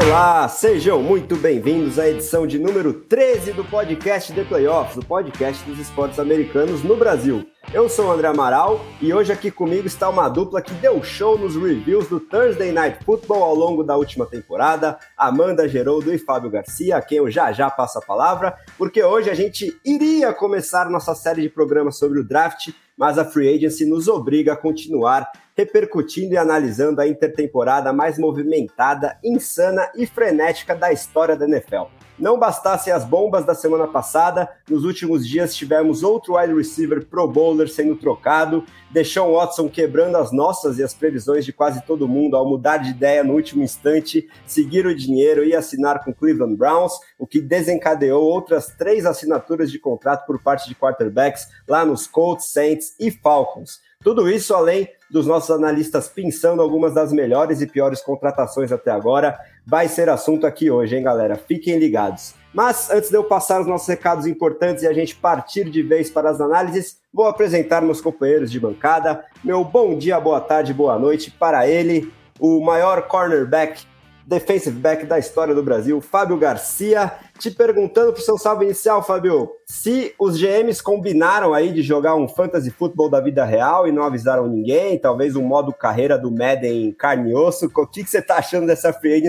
Olá, sejam muito bem-vindos à edição de número 13 do podcast The Playoffs, o podcast dos esportes americanos no Brasil. Eu sou o André Amaral e hoje aqui comigo está uma dupla que deu show nos reviews do Thursday Night Football ao longo da última temporada, Amanda Geroldo e Fábio Garcia, a quem eu já já passo a palavra, porque hoje a gente iria começar nossa série de programas sobre o draft, mas a Free Agency nos obriga a continuar repercutindo e analisando a intertemporada mais movimentada, insana e frenética da história da NFL. Não bastassem as bombas da semana passada, nos últimos dias tivemos outro wide receiver pro bowler sendo trocado, Deshaun Watson quebrando as nossas e as previsões de quase todo mundo ao mudar de ideia no último instante, seguir o dinheiro e assinar com Cleveland Browns, o que desencadeou outras três assinaturas de contrato por parte de quarterbacks lá nos Colts, Saints e Falcons. Tudo isso além dos nossos analistas pensando algumas das melhores e piores contratações até agora, vai ser assunto aqui hoje, hein, galera? Fiquem ligados. Mas antes de eu passar os nossos recados importantes e a gente partir de vez para as análises, vou apresentar meus companheiros de bancada. Meu bom dia, boa tarde, boa noite para ele, o maior cornerback defensive back da história do Brasil, Fábio Garcia, te perguntando pro seu salve inicial, Fábio, se os GMs combinaram aí de jogar um fantasy futebol da vida real e não avisaram ninguém, talvez um modo carreira do Madden carne e osso, o que, que você tá achando dessa free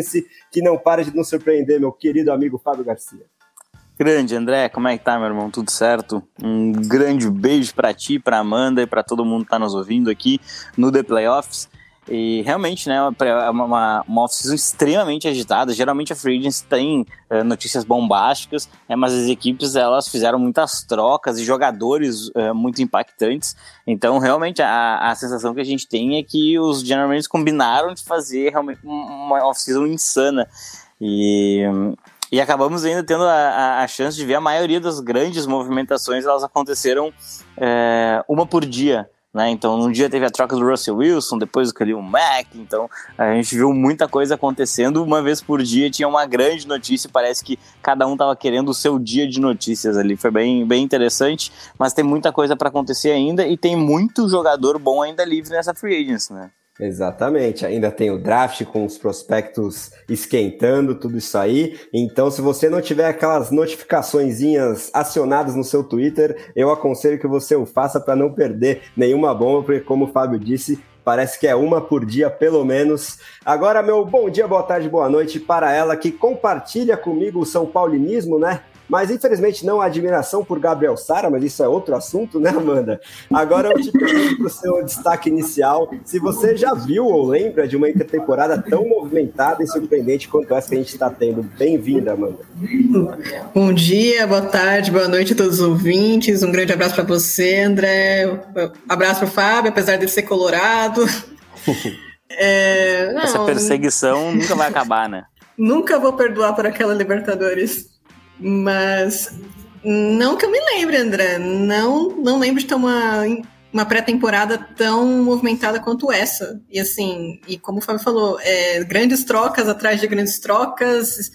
que não para de nos surpreender, meu querido amigo Fábio Garcia? Grande, André, como é que tá, meu irmão? Tudo certo? Um grande beijo para ti, para Amanda e para todo mundo que tá nos ouvindo aqui no The Playoffs. E realmente, né, é uma, uma off-season extremamente agitada. Geralmente a Free Agency tem uh, notícias bombásticas, é, mas as equipes elas fizeram muitas trocas e jogadores uh, muito impactantes. Então, realmente, a, a sensação que a gente tem é que os General Managers combinaram de fazer realmente uma off-season insana. E, e acabamos ainda tendo a, a, a, chance de ver a maioria das grandes movimentações, elas aconteceram é, uma por dia. Né? Então, num dia teve a troca do Russell Wilson, depois o Khalil Mack. Então, a gente viu muita coisa acontecendo. Uma vez por dia tinha uma grande notícia. Parece que cada um estava querendo o seu dia de notícias ali. Foi bem, bem interessante. Mas tem muita coisa para acontecer ainda e tem muito jogador bom ainda livre nessa free agency, né? Exatamente, ainda tem o draft com os prospectos esquentando, tudo isso aí. Então, se você não tiver aquelas notificações acionadas no seu Twitter, eu aconselho que você o faça para não perder nenhuma bomba, porque, como o Fábio disse, parece que é uma por dia pelo menos. Agora, meu bom dia, boa tarde, boa noite para ela que compartilha comigo o São Paulinismo, né? Mas infelizmente não a admiração por Gabriel Sara, mas isso é outro assunto, né, Amanda? Agora eu te pergunto para o seu destaque inicial, se você já viu ou lembra de uma intertemporada tão movimentada e surpreendente quanto essa que a gente está tendo. Bem-vinda, Amanda. Bom dia, boa tarde, boa noite a todos os ouvintes. Um grande abraço para você, André. Um abraço para o Fábio, apesar de ser colorado. É, não, Essa perseguição nunca vai acabar, né? Nunca vou perdoar por aquela Libertadores. Mas não que eu me lembre, André. Não, não lembro de ter uma, uma pré-temporada tão movimentada quanto essa. E assim, e como o Fábio falou, é, grandes trocas atrás de grandes trocas,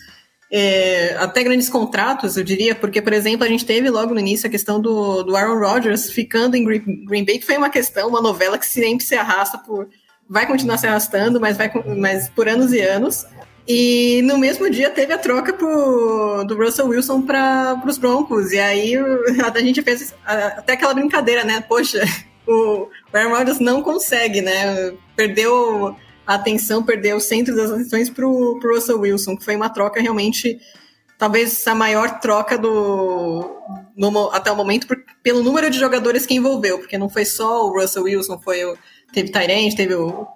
é, até grandes contratos, eu diria, porque, por exemplo, a gente teve logo no início a questão do, do Aaron Rodgers ficando em Green, Green Bay, que foi uma questão, uma novela que sempre se arrasta por. Vai continuar se arrastando, mas, vai, mas por anos e anos. E no mesmo dia teve a troca pro, do Russell Wilson para os Broncos. E aí a gente fez até aquela brincadeira, né? Poxa, o Aaron Rodgers não consegue, né? Perdeu a atenção, perdeu o centro das atenções pro, pro Russell Wilson, que foi uma troca realmente, talvez a maior troca do no, até o momento, por, pelo número de jogadores que envolveu, porque não foi só o Russell Wilson, foi o, teve Tyrant, teve o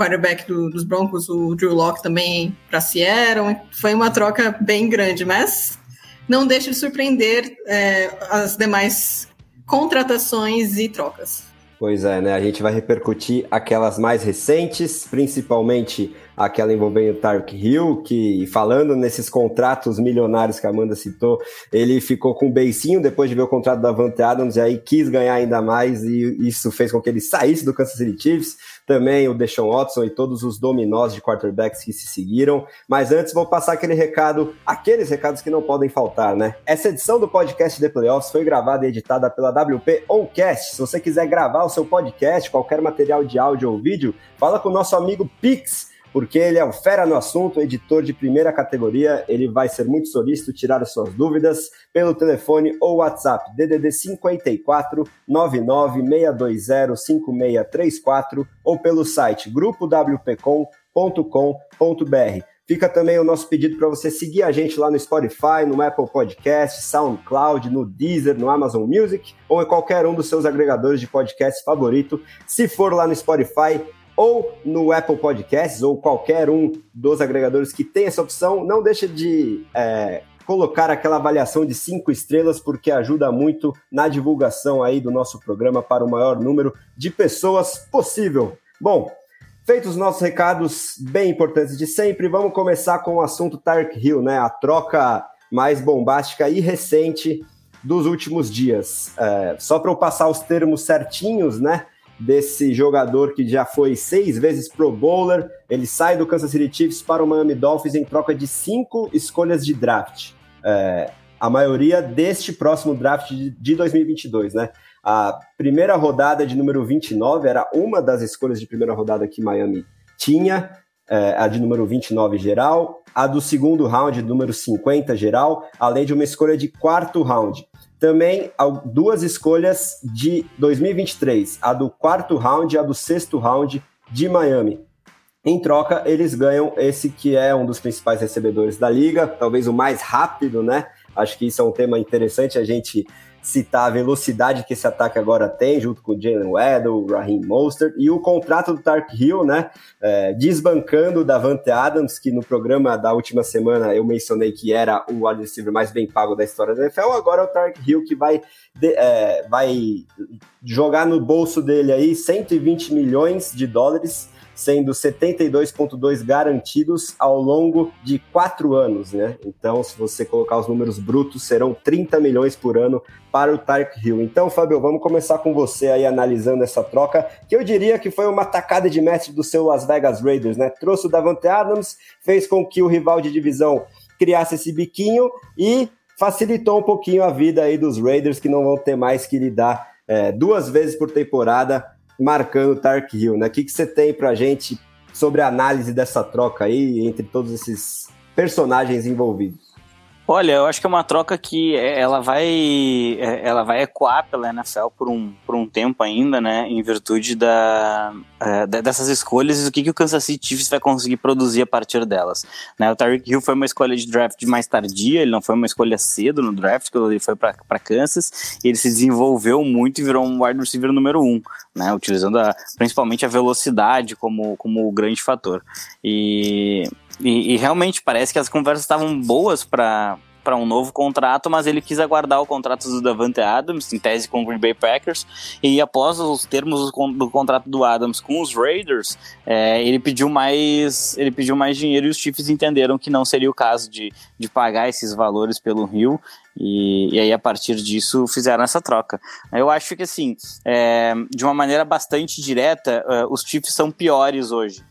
quarterback do, dos Broncos, o Drew Locke também para Seattle. Foi uma troca bem grande, mas não deixa de surpreender é, as demais contratações e trocas. Pois é, né? A gente vai repercutir aquelas mais recentes, principalmente aquela envolvendo o Tark Hill, que falando nesses contratos milionários que a Amanda citou, ele ficou com o beicinho depois de ver o contrato da Vante Adams e aí quis ganhar ainda mais e isso fez com que ele saísse do Kansas City Chiefs. Também o Deshaun Watson e todos os dominós de quarterbacks que se seguiram. Mas antes vou passar aquele recado, aqueles recados que não podem faltar, né? Essa edição do podcast The Playoffs foi gravada e editada pela WP Oncast. Se você quiser gravar o seu podcast, qualquer material de áudio ou vídeo, fala com o nosso amigo Pix porque ele é um fera no assunto, editor de primeira categoria, ele vai ser muito solícito, tirar as suas dúvidas pelo telefone ou WhatsApp DDD 54 99620 5634 ou pelo site grupowpcom.com.br. Fica também o nosso pedido para você seguir a gente lá no Spotify, no Apple Podcast, SoundCloud, no Deezer, no Amazon Music ou em qualquer um dos seus agregadores de podcast favorito. Se for lá no Spotify, ou no Apple Podcasts ou qualquer um dos agregadores que tem essa opção, não deixa de é, colocar aquela avaliação de cinco estrelas, porque ajuda muito na divulgação aí do nosso programa para o maior número de pessoas possível. Bom, feitos os nossos recados bem importantes de sempre, vamos começar com o assunto Tark Hill, né? A troca mais bombástica e recente dos últimos dias. É, só para eu passar os termos certinhos, né? Desse jogador que já foi seis vezes Pro Bowler. Ele sai do Kansas City Chiefs para o Miami Dolphins em troca de cinco escolhas de draft. É, a maioria deste próximo draft de 2022, né? A primeira rodada de número 29 era uma das escolhas de primeira rodada que Miami tinha, é, a de número 29 geral, a do segundo round, número 50 geral, além de uma escolha de quarto round. Também duas escolhas de 2023, a do quarto round e a do sexto round de Miami. Em troca, eles ganham esse que é um dos principais recebedores da liga, talvez o mais rápido, né? Acho que isso é um tema interessante a gente citar a velocidade que esse ataque agora tem, junto com o Jalen Waddle, o Raheem Mostert, e o contrato do Tark Hill, né, é, desbancando o Davante Adams, que no programa da última semana eu mencionei que era o wide receiver mais bem pago da história da NFL, agora é o Tark Hill que vai, de, é, vai jogar no bolso dele aí 120 milhões de dólares, sendo 72,2 garantidos ao longo de quatro anos, né? Então, se você colocar os números brutos, serão 30 milhões por ano para o Tark Hill. Então, Fabio, vamos começar com você aí analisando essa troca, que eu diria que foi uma tacada de mestre do seu Las Vegas Raiders, né? Trouxe o Davante Adams, fez com que o rival de divisão criasse esse biquinho e facilitou um pouquinho a vida aí dos Raiders, que não vão ter mais que lidar é, duas vezes por temporada marcando Tark Hill, né? O que, que você tem pra gente sobre a análise dessa troca aí entre todos esses personagens envolvidos? Olha, eu acho que é uma troca que é, ela vai, é, ela vai ecoar pela NFL por um, por um tempo ainda, né? Em virtude da, é, dessas escolhas e o que, que o Kansas City Chiefs vai conseguir produzir a partir delas. Né? O Tyreek Hill foi uma escolha de draft mais tardia, ele não foi uma escolha cedo no draft, quando ele foi para Kansas, e ele se desenvolveu muito e virou um wide receiver número um, né? Utilizando a, principalmente a velocidade como, como o grande fator. E e, e, realmente parece que as conversas estavam boas para para um novo contrato, mas ele quis aguardar o contrato do Davante Adams, em tese com o Green Bay Packers, e após os termos do, contrato do Adams com os Raiders, é, ele pediu mais ele pediu mais dinheiro e os Chiefs entenderam que não seria o caso de, de pagar esses valores pelo Rio, e, e aí a partir disso fizeram essa troca. Eu acho que assim, é, de uma maneira bastante direta, uh, os Chiefs são piores hoje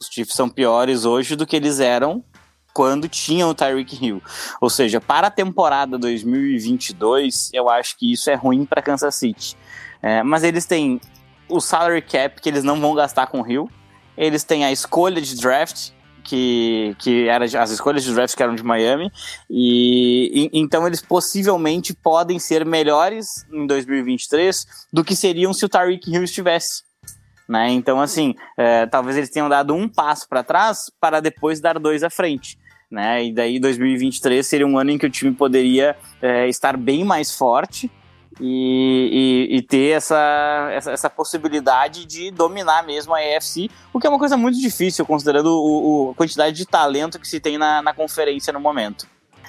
os Chiefs são piores hoje do que eles eram quando tinham o Tyreek Hill. Ou seja, para a temporada 2022, eu acho que isso é ruim para Kansas City. É, mas eles têm o salary cap que eles não vão gastar com o Hill. Eles têm a escolha de draft que, que era as escolhas de draft que eram de Miami e, e, então eles possivelmente podem ser melhores em 2023 do que seriam se o Tyreek Hill estivesse né? Então, assim, é, talvez eles tenham dado um passo para trás para depois dar dois à frente. Né? E daí 2023 seria um ano em que o time poderia é, estar bem mais forte e, e, e ter essa, essa, essa, possibilidade de dominar mesmo a EFC, o que é uma coisa muito difícil, considerando o, o, a quantidade de talento que se tem na, na conferência no momento.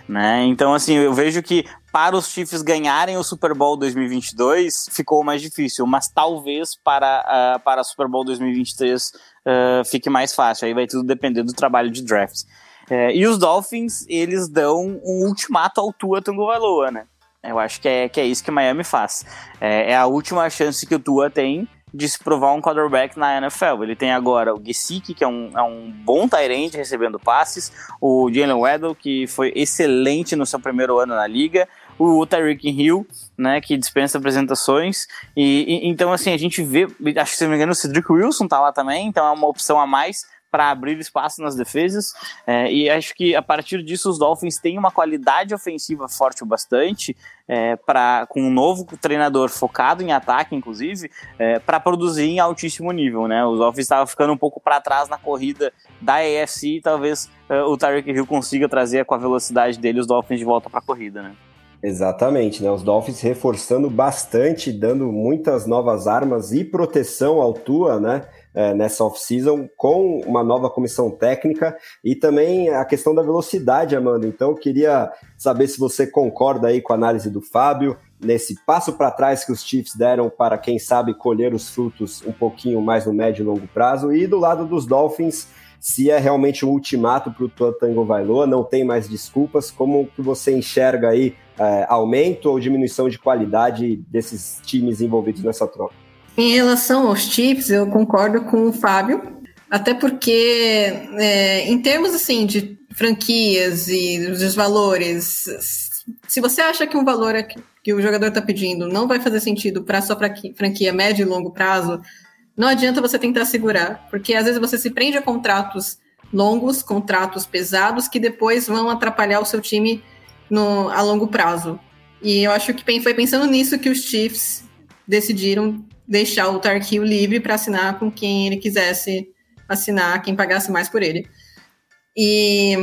Né? Então, assim, eu vejo que para os Chiefs ganharem o Super Bowl 2022 ficou mais difícil, mas talvez para, uh, para Super Bowl 2023 uh, uh, fique mais fácil. Aí vai tudo depender do trabalho de draft. É, e os Dolphins, eles dão um ultimato ao Tua Tagovailoa, né? Eu acho que é, que é isso que Miami faz. É, é a última chance que o Tua tem de se provar um quarterback na NFL. Ele tem agora o Gesicki, que é um, é um bom tight recebendo passes, o Jalen Weddle, que foi excelente no seu primeiro ano na liga, o Tyreek Hill, né, que dispensa apresentações, e, e, então assim, a gente vê, acho que se não me engano o Cedric Wilson tá lá também, então é uma opção a mais para abrir espaço nas defesas. É, e acho que a partir disso os Dolphins têm uma qualidade ofensiva forte o bastante é, para com um novo treinador focado em ataque, inclusive, é, para produzir em altíssimo nível. Né? Os Dolphins estavam ficando um pouco para trás na corrida da AFC e talvez é, o Tyreek Hill consiga trazer com a velocidade dele os Dolphins de volta para a corrida. Né? Exatamente, né? Os Dolphins reforçando bastante, dando muitas novas armas e proteção ao Tua, né? É, nessa off-season com uma nova comissão técnica e também a questão da velocidade, Amanda. Então, queria saber se você concorda aí com a análise do Fábio nesse passo para trás que os Chiefs deram para, quem sabe, colher os frutos um pouquinho mais no médio e longo prazo. E do lado dos Dolphins, se é realmente um ultimato para o Tua Tango Vailoa, não tem mais desculpas. Como que você enxerga aí é, aumento ou diminuição de qualidade desses times envolvidos nessa troca? Em relação aos chips, eu concordo com o Fábio, até porque, é, em termos assim de franquias e dos valores, se você acha que um valor que o jogador está pedindo não vai fazer sentido para sua franquia médio e longo prazo, não adianta você tentar segurar, porque às vezes você se prende a contratos longos, contratos pesados, que depois vão atrapalhar o seu time no, a longo prazo. E eu acho que foi pensando nisso que os Chiefs decidiram deixar o Tarkil livre para assinar com quem ele quisesse assinar, quem pagasse mais por ele. E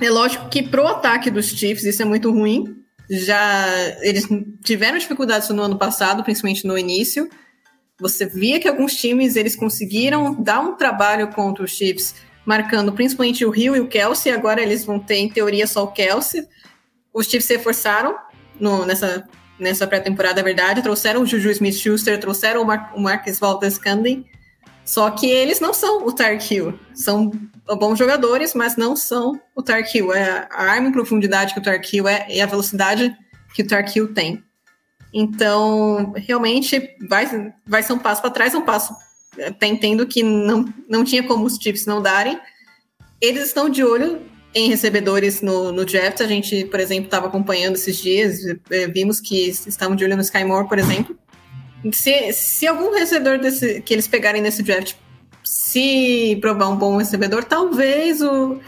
é lógico que pro ataque dos Chiefs isso é muito ruim. Já eles tiveram dificuldades no ano passado, principalmente no início. Você via que alguns times eles conseguiram dar um trabalho contra os Chiefs, marcando principalmente o Rio e o Kelsey. Agora eles vão ter, em teoria, só o Kelsey. Os Chiefs se reforçaram no, nessa nessa pré-temporada, é verdade. Trouxeram o Juju Smith-Schuster, trouxeram o, Mar o Marcus Valdez-Scandling. Só que eles não são o Tark Hill. São bons jogadores, mas não são o Tark Hill. É a arma em profundidade que o Tark Hill é e a velocidade que o Tark Hill tem. Então, realmente, vai, vai ser um passo para trás, um passo. Até entendo que não, não tinha como os Chiefs não darem. Eles estão de olho em recebedores no, no draft. A gente, por exemplo, estava acompanhando esses dias, é, vimos que estavam de olho no Sky Moore, por exemplo. Se, se algum recebedor desse, que eles pegarem nesse draft se provar um bom recebedor, talvez o,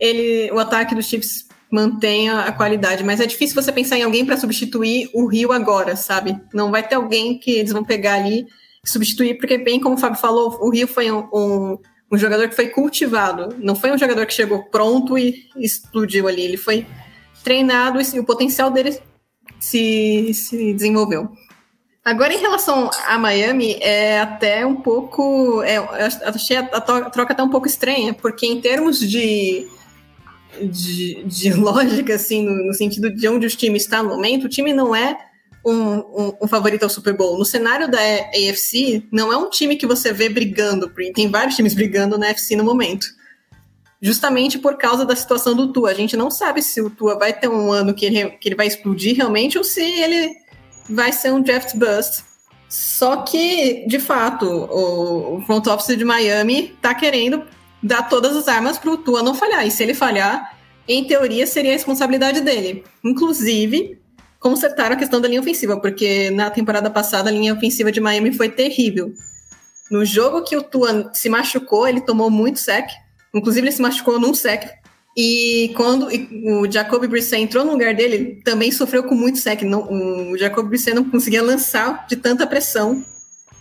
ele, o ataque dos Chiefs mantenha a qualidade, mas é difícil você pensar em alguém para substituir o Rio agora, sabe? Não vai ter alguém que eles vão pegar ali substituir, porque bem como o Fábio falou, o Rio foi um, um um jogador que foi cultivado. Não foi um jogador que chegou pronto e explodiu ali. Ele foi treinado e o potencial dele se, se desenvolveu. Agora, em relação a Miami, é até um pouco. É, eu achei a, troca até um pouco estranha, porque em termos de, de, de lógica, assim, no, no, sentido de onde os times estão no momento, o time não é um, um, um, favorito ao Super Bowl. No cenário da AFC, não é um time que você vê brigando, tem vários times brigando na AFC no momento. Justamente por causa da situação do Tua. A gente não sabe se o Tua vai ter um ano que ele, que ele vai explodir realmente ou se ele vai ser um draft bust. Só que, de fato, o, o front office de Miami está querendo dar todas as armas para o Tua não falhar. E se ele falhar, em teoria, seria a responsabilidade dele. Inclusive, consertaram a questão da linha ofensiva, porque na temporada passada a linha ofensiva de Miami foi terrível. No jogo que o Tua se machucou, ele tomou muito sec. Inclusive, ele se machucou num sec. E quando o Jacoby Brissett entrou no lugar dele, ele também sofreu com muito sec. Não, o Jacoby Brissett não conseguia lançar de tanta pressão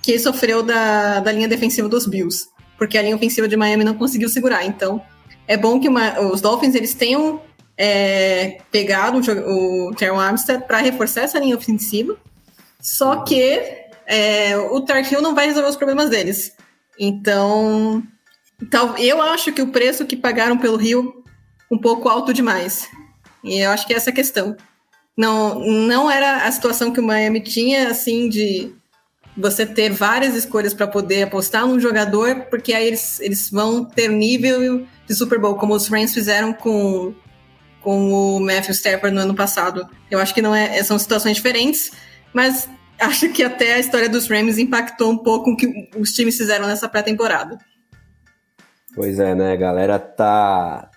que ele sofreu da, da linha defensiva dos Bills. Porque a linha ofensiva de Miami não conseguiu segurar. Então, é bom que uma, os Dolphins eles tenham é, pegado o, o Terrell Armstead para reforçar essa linha ofensiva, só que é, o Tark Hill não vai resolver os problemas deles. Então, então, eu acho que o preço que pagaram pelo Rio um pouco alto demais. E eu acho que é essa a questão. Não, não era a situação que o Miami tinha, assim, de você ter várias escolhas para poder apostar num jogador, porque aí eles, eles vão ter nível de Super Bowl, como os Rams fizeram com, com o Matthew Stafford no ano passado. Eu acho que não é, são situações diferentes, mas acho que até a história dos Rams impactou um pouco o que os times fizeram nessa pré-temporada. Pois é, né? Galera tá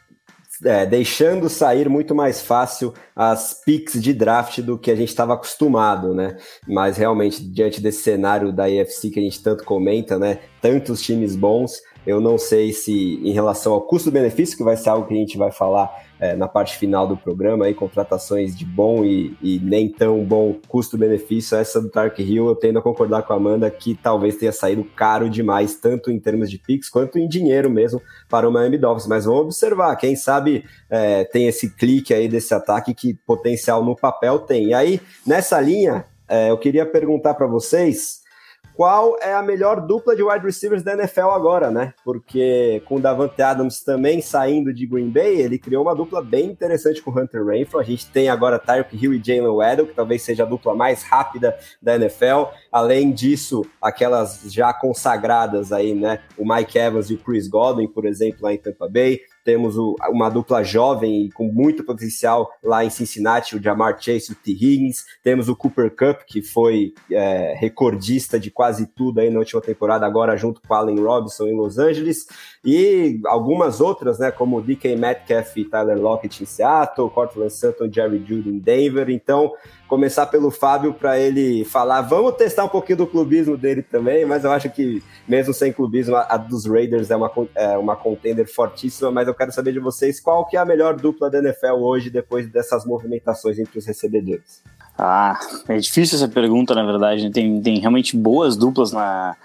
é, deixando sair muito mais fácil as picks de draft do que a gente estava acostumado, né? Mas realmente, diante desse cenário da EFC que a gente tanto comenta, né? Tantos times bons, eu não sei se em relação ao custo-benefício, que vai ser algo que a gente vai falar é, na parte final do programa, aí, contratações de bom e, e nem tão bom custo-benefício, essa do Tark Hill eu tendo a concordar com a Amanda que talvez tenha saído caro demais, tanto em termos de picks quanto em dinheiro mesmo para o Miami Dolphins. Mas vamos observar, quem sabe é, tem esse clique aí desse ataque que potencial no papel tem. E aí, nessa linha, é, eu queria perguntar para vocês qual é a melhor dupla de wide receivers da NFL agora, né? Porque com o Davante Adams também saindo de Green Bay, ele criou uma dupla bem interessante com o Hunter Renfro. A gente tem agora Tyreek Hill e Jalen Waddle, que talvez seja a dupla mais rápida da NFL. Além disso, aquelas já consagradas aí, né? O Mike Evans e o Chris Godwin, por exemplo, lá em Tampa Bay temos o, uma dupla jovem e com muito potencial lá em Cincinnati, o Jamar Chase e o T. Higgins. Temos o Cooper Cup, que foi é, recordista de quase tudo aí na última temporada, agora junto com o Allen Robinson em Los Angeles. E algumas outras, né, como o DK Metcalf e Tyler Lockett em Seattle, Cortland Sutton Jerry Judy em Denver. Então, começar pelo Fábio para ele falar. Vamos testar um pouquinho do clubismo dele também, mas eu acho que mesmo sem clubismo, a dos Raiders é uma, é uma contender fortíssima, mas eu quero saber de vocês qual que é a melhor dupla da NFL hoje depois dessas movimentações entre os recebedores. Ah, é difícil essa pergunta, na verdade. Né? Tem, tem realmente boas duplas na,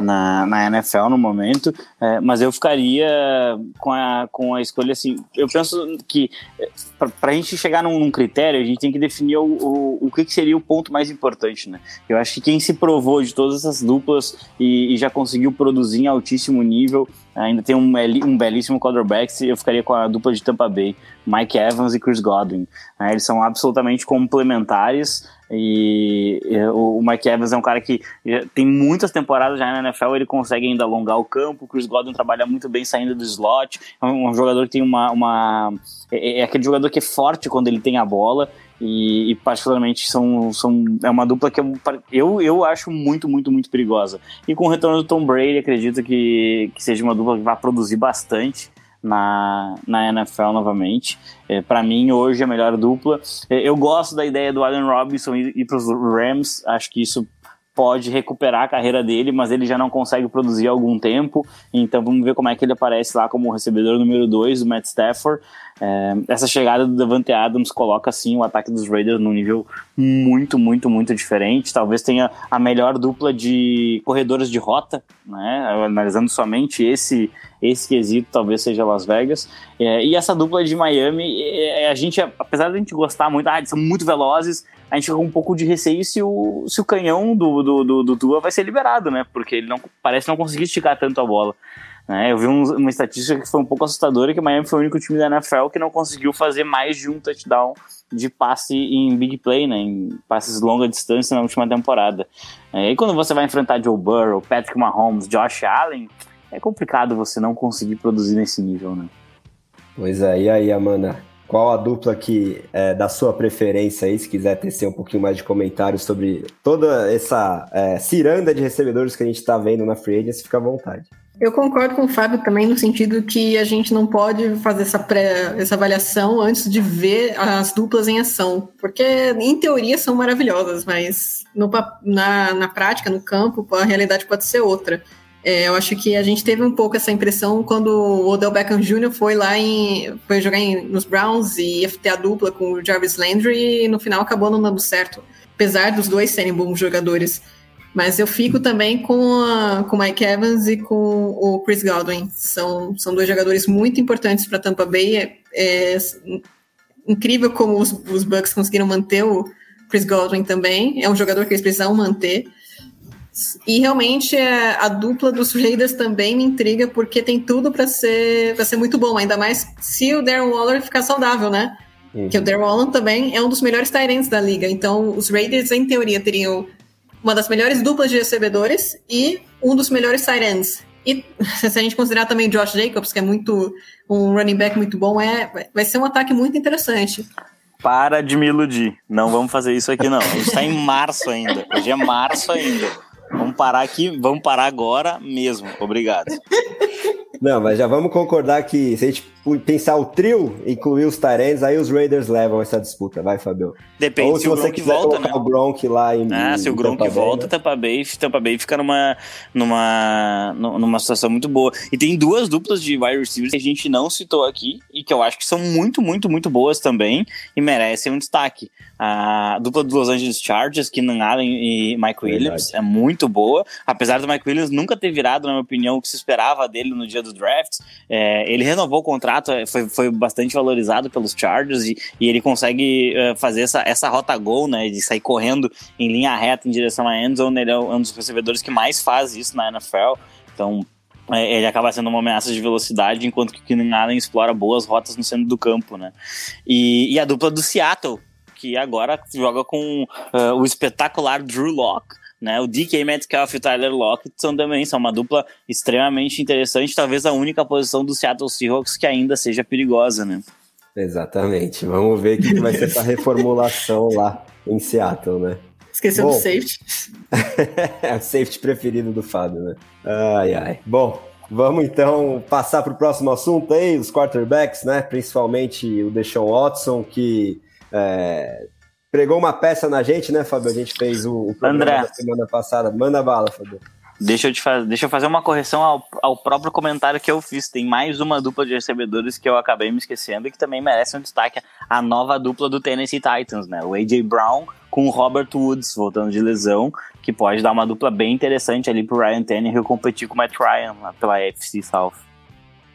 na, na NFL no momento, é, mas eu ficaria com a, com a escolha assim. Eu penso que para a gente chegar num, num, critério, a gente tem que definir o, o, o que, que, seria o ponto mais importante, né? Eu acho que quem se provou de todas essas duplas e, e já conseguiu produzir em altíssimo nível, ainda tem um, um belíssimo quarterback, eu ficaria com a dupla de Tampa Bay, Mike Evans e Chris Godwin. Né? Eles são absolutamente complementares e o Mike Evans é um cara que tem muitas temporadas já na NFL, ele consegue ainda alongar o campo. O Chris Godwin trabalha muito bem saindo do slot. É um jogador que tem uma. uma é, é aquele jogador que é forte quando ele tem a bola. E, e, particularmente são, são é uma dupla que eu, eu, acho muito, muito, muito perigosa. E com o retorno do Tom Brady, acredito que, que seja uma dupla que vai produzir bastante na, na NFL novamente. É, para mim, hoje, a melhor dupla. É, eu gosto da ideia do Allen Robinson ir, ir para os Rams, acho que isso pode recuperar a carreira dele, mas ele já não consegue produzir há algum tempo. Então vamos ver como é que ele aparece lá como recebedor número 2 do Matt Stafford. É, essa chegada do Davante Adams coloca assim o ataque dos Raiders num nível muito, muito, muito diferente. Talvez tenha a melhor dupla de corredores de rota, né? Analisando somente esse esse quesito, talvez seja Las Vegas. É, e essa dupla de Miami, é, a gente, apesar de a gente gostar muito, ah, eles são muito velozes, a gente fica com um pouco de receio se o, se o canhão do, do, do, do Tua vai ser liberado, né? Porque ele não parece não conseguir esticar tanto a bola. Né? Eu vi um, uma estatística que foi um pouco assustadora, que o Miami foi o único time da NFL que não conseguiu fazer mais de um touchdown de passe em big play, né? Em passes longa distância na última temporada. É, e quando você vai enfrentar Joe Burrow, Patrick Mahomes, Josh Allen, é complicado você não conseguir produzir nesse nível, né? Pois é, e aí, Amanda? Qual a dupla que é da sua preferência aí, se quiser tecer um pouquinho mais de comentários sobre toda essa é, ciranda de recebedores que a gente está vendo na Free Agency, fica à vontade. Eu concordo com o Fábio também no sentido que a gente não pode fazer essa, pré, essa avaliação antes de ver as duplas em ação, porque em teoria são maravilhosas, mas no, na, na prática, no campo, a realidade pode ser outra. É, eu acho que a gente teve um pouco essa impressão quando o Odell Beckham Jr. foi lá em. foi jogar em, nos Browns e ia ter a dupla com o Jarvis Landry e no final acabou não dando certo. Apesar dos dois serem bons jogadores. Mas eu fico também com, o Mike Evans e com o Chris Godwin. São, são dois jogadores muito importantes para Tampa Bay. É, é, incrível como os, os Bucks conseguiram manter o Chris Godwin também. É um jogador que eles precisam manter. E realmente é, a dupla dos Raiders também me intriga, porque tem tudo para ser, ser muito bom, ainda mais se o Darren Waller ficar saudável, né? Uhum. Que o Darren Waller também é um dos melhores Tyrants da liga. Então, os Raiders, em teoria, teriam uma das melhores duplas de recebedores e um dos melhores tight ends. E se a gente considerar também Josh Jacobs, que é muito um running back muito bom, é, vai ser um ataque muito interessante. Para de me iludir. Não vamos fazer isso aqui, não. A gente está em março ainda. Hoje é março ainda. Vamos parar aqui, vamos parar agora mesmo. Obrigado. Não, mas já vamos concordar que se a gente pensar o trio, incluir os Tyrants, aí os Raiders levam essa disputa, vai, Fabio? Depende Ou se, se você quiser volta, né? o Gronk lá em Ah, se o Gronk Tampa volta, Bay, né? Tampa Bay, Tampa Bay fica numa, numa, numa situação muito boa. E tem duas duplas de wide receivers que a gente não citou aqui e que eu acho que são muito, muito, muito boas também e merecem um destaque. A dupla dos Los Angeles Chargers, Keenan Allen e Mike Williams, Verdade. é muito boa. Apesar do Mike Williams nunca ter virado, na minha opinião, o que se esperava dele no dia do draft, é, ele renovou o contrato, é, foi, foi bastante valorizado pelos Chargers e, e ele consegue uh, fazer essa, essa rota gol, né, de sair correndo em linha reta em direção à endzone. Ele é um dos recebedores que mais faz isso na NFL. Então, é, ele acaba sendo uma ameaça de velocidade, enquanto que o Keenan Allen explora boas rotas no centro do campo, né? E, e a dupla do Seattle, que agora joga com uh, o espetacular Drew Locke, né? O DK Metcalf e o Tyler Lockett são também são uma dupla extremamente interessante, talvez a única posição do Seattle Seahawks que ainda seja perigosa, né? Exatamente. Vamos ver o que vai ser essa reformulação lá em Seattle, né? Esqueceu Bom, do safety. é o safety preferido do Fábio, né? Ai, ai. Bom, vamos então passar para o próximo assunto aí, os quarterbacks, né? Principalmente o Deshaun Watson, que é, pregou uma peça na gente, né, Fábio? A gente fez o, o programa André. da semana passada. Manda bala, Fábio. Deixa eu, te faz... Deixa eu fazer uma correção ao, ao próprio comentário que eu fiz. Tem mais uma dupla de recebedores que eu acabei me esquecendo e que também merece um destaque. A nova dupla do Tennessee Titans, né? O A.J. Brown com o Robert Woods, voltando de lesão, que pode dar uma dupla bem interessante ali pro Ryan Tannehill competir com o Matt Ryan lá pela AFC South.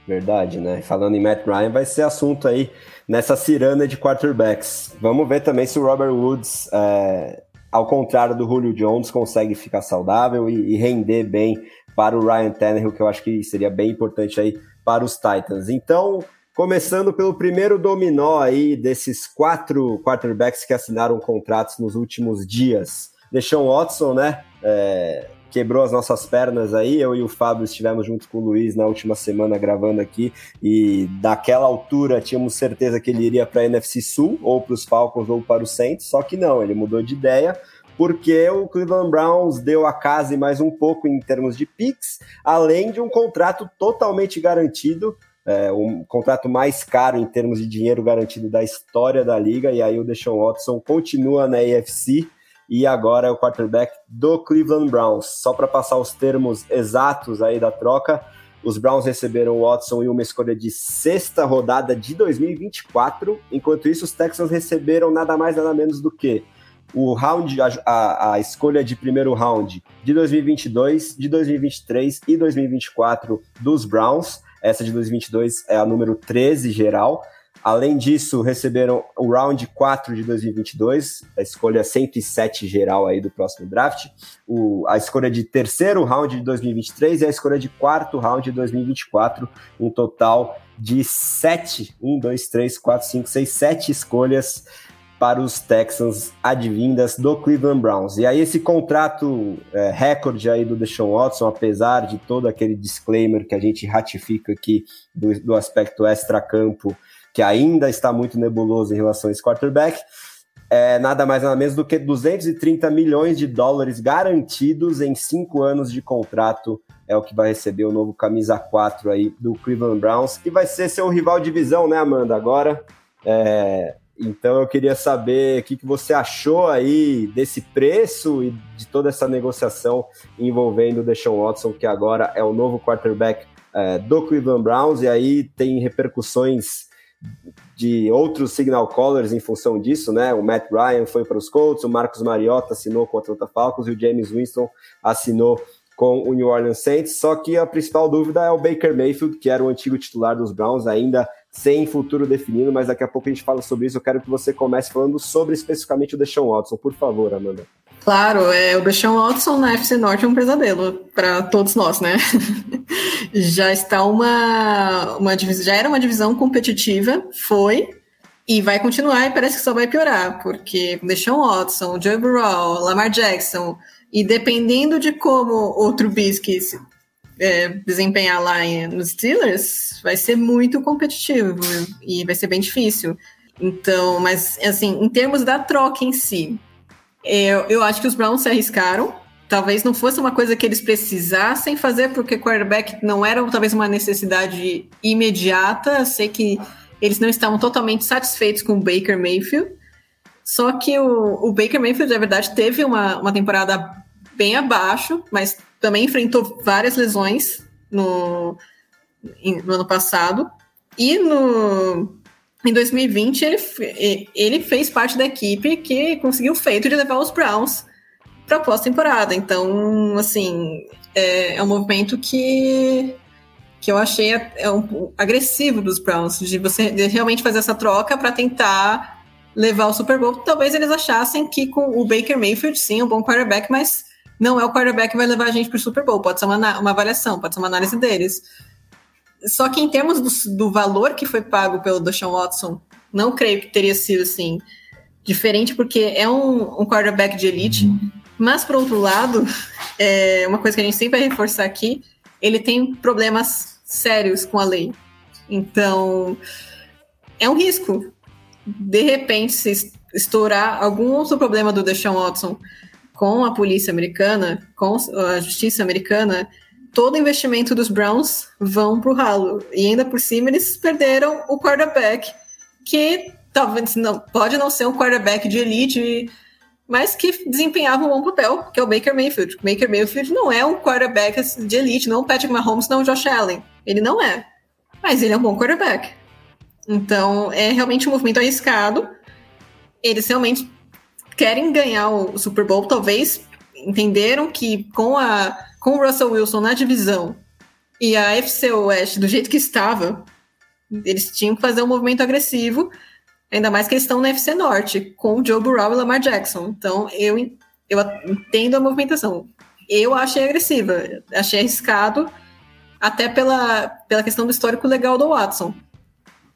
Verdade, né? Falando em Matt Ryan, vai ser assunto aí nessa ciranda de quarterbacks. Vamos ver também se o Robert Woods, é, ao contrário do Julio Jones, consegue ficar saudável e, e, render bem para o Ryan Tannehill, que eu acho que seria bem importante aí para os Titans. Então, começando pelo primeiro dominó aí desses quatro quarterbacks que assinaram contratos nos últimos dias. Deshaun Watson, né? É, quebrou as nossas pernas aí. Eu e o Fábio estivemos junto com o Luiz na última semana gravando aqui. E daquela altura tínhamos certeza que ele iria para a NFC Sul, ou para os Falcons ou para o Saints, só que não, ele mudou de ideia porque o Cleveland Browns deu a casa e mais um pouco em termos de picks, além de um contrato totalmente garantido, é, um contrato mais caro em termos de dinheiro garantido da história da liga, e aí o Deshaun Watson continua na AFC, e agora é o quarterback do Cleveland Browns. Só para passar os termos exatos aí da troca, os Browns receberam o Watson e uma escolha de sexta rodada de 2024, enquanto isso os Texans receberam nada mais nada menos do que o round, a, a, escolha de primeiro round de 2022, de 2023 e 2024 dos Browns. Essa de 2022 é a número 13 geral. Além disso, receberam o round 4 de 2022, a escolha 107 geral aí do próximo draft, o, a escolha de terceiro round de 2023 e a escolha de quarto round de 2024, um total de 7, 1, 2, 3, 4, 5, 6, 7 escolhas para os Texans advindas do Cleveland Browns. E aí esse contrato é, recorde aí do Deshaun Watson, apesar de todo aquele disclaimer que a gente ratifica aqui do, do aspecto extra-campo, que ainda está muito nebuloso em relação a esse quarterback, é nada mais nada menos do que 230 milhões de dólares garantidos em cinco anos de contrato. É o que vai receber o novo camisa 4 aí do Cleveland Browns, que vai ser seu rival de divisão, né, Amanda? Agora. É, então eu queria saber o que, que você achou aí desse preço e de toda essa negociação envolvendo o Deshaun Watson, que agora é o novo quarterback é, do Cleveland Browns, e aí tem repercussões de outros signal callers em função disso, né? O Matt Ryan foi para os Colts, o Marcos Mariota assinou com a Atlanta Falcons e o James Winston assinou com o New Orleans Saints. Só que a principal dúvida é o Baker Mayfield, que era o antigo titular dos Browns, ainda sem futuro definido, mas daqui a pouco a gente fala sobre isso. Eu quero que você comece falando sobre especificamente o Deshaun Watson, por favor, Amanda. Claro, é, o Deshaun Watson na FC Norte é um pesadelo para todos nós, né? já está uma, uma divisão, já era uma divisão competitiva, foi e vai continuar e parece que só vai piorar, porque Deshaun Watson, Joe Burrow, Lamar Jackson, E dependendo de como o Trubisky é, desempenhar lá em, nos Steelers, vai ser muito competitivo e vai ser bem difícil. Então, mas assim, em termos da troca em si, eu, eu acho que os Browns se arriscaram. Talvez não fosse uma coisa que eles precisassem fazer, porque quarterback não era talvez uma necessidade imediata. sei que eles não estavam totalmente satisfeitos com o Baker Mayfield. Só que o, o Baker Mayfield, na verdade, teve uma, uma temporada bem abaixo, mas também enfrentou várias lesões no, no ano passado. E no, em 2020 ele, ele fez parte da equipe que conseguiu o feito de levar os Browns para a pós-temporada. Então, assim, é, é, um movimento que, que eu achei é um, agressivo dos Browns, de você de realmente fazer essa troca para tentar levar o Super Bowl. Talvez eles achassem que com o Baker Mayfield, sim, um bom quarterback, mas não é o quarterback que vai levar a gente para o Super Bowl. Pode ser uma, uma avaliação, pode ser uma análise deles. Só que em termos do, do valor que foi pago pelo Deshaun Watson, não creio que teria sido assim diferente, porque é um, um quarterback de elite. Mas, por outro lado, é uma coisa que a gente sempre vai reforçar aqui, ele tem problemas sérios com a lei. Então, é um risco. De repente, se estourar algum outro problema do Deshaun Watson com a polícia americana, com a justiça americana, todo investimento dos Browns vão para o ralo. E ainda por cima eles perderam o quarterback, que talvez não pode não ser um quarterback de elite, mas que desempenhava um bom papel, que é o Baker Mayfield. O Baker Mayfield não é um quarterback de elite, não o Patrick Mahomes, não o Josh Allen. Ele não é. Mas ele é um bom quarterback. Então, é realmente um movimento arriscado. Eles realmente querem ganhar o Super Bowl, talvez entenderam que com, a, com o Russell Wilson na divisão e a FC West do jeito que estava, eles tinham que fazer um movimento agressivo, ainda mais que eles estão na FC Norte, com o Joe Burrow e Lamar Jackson. Então, eu, eu entendo a movimentação. Eu achei agressiva, achei arriscado, até pela, pela questão do histórico legal do Watson.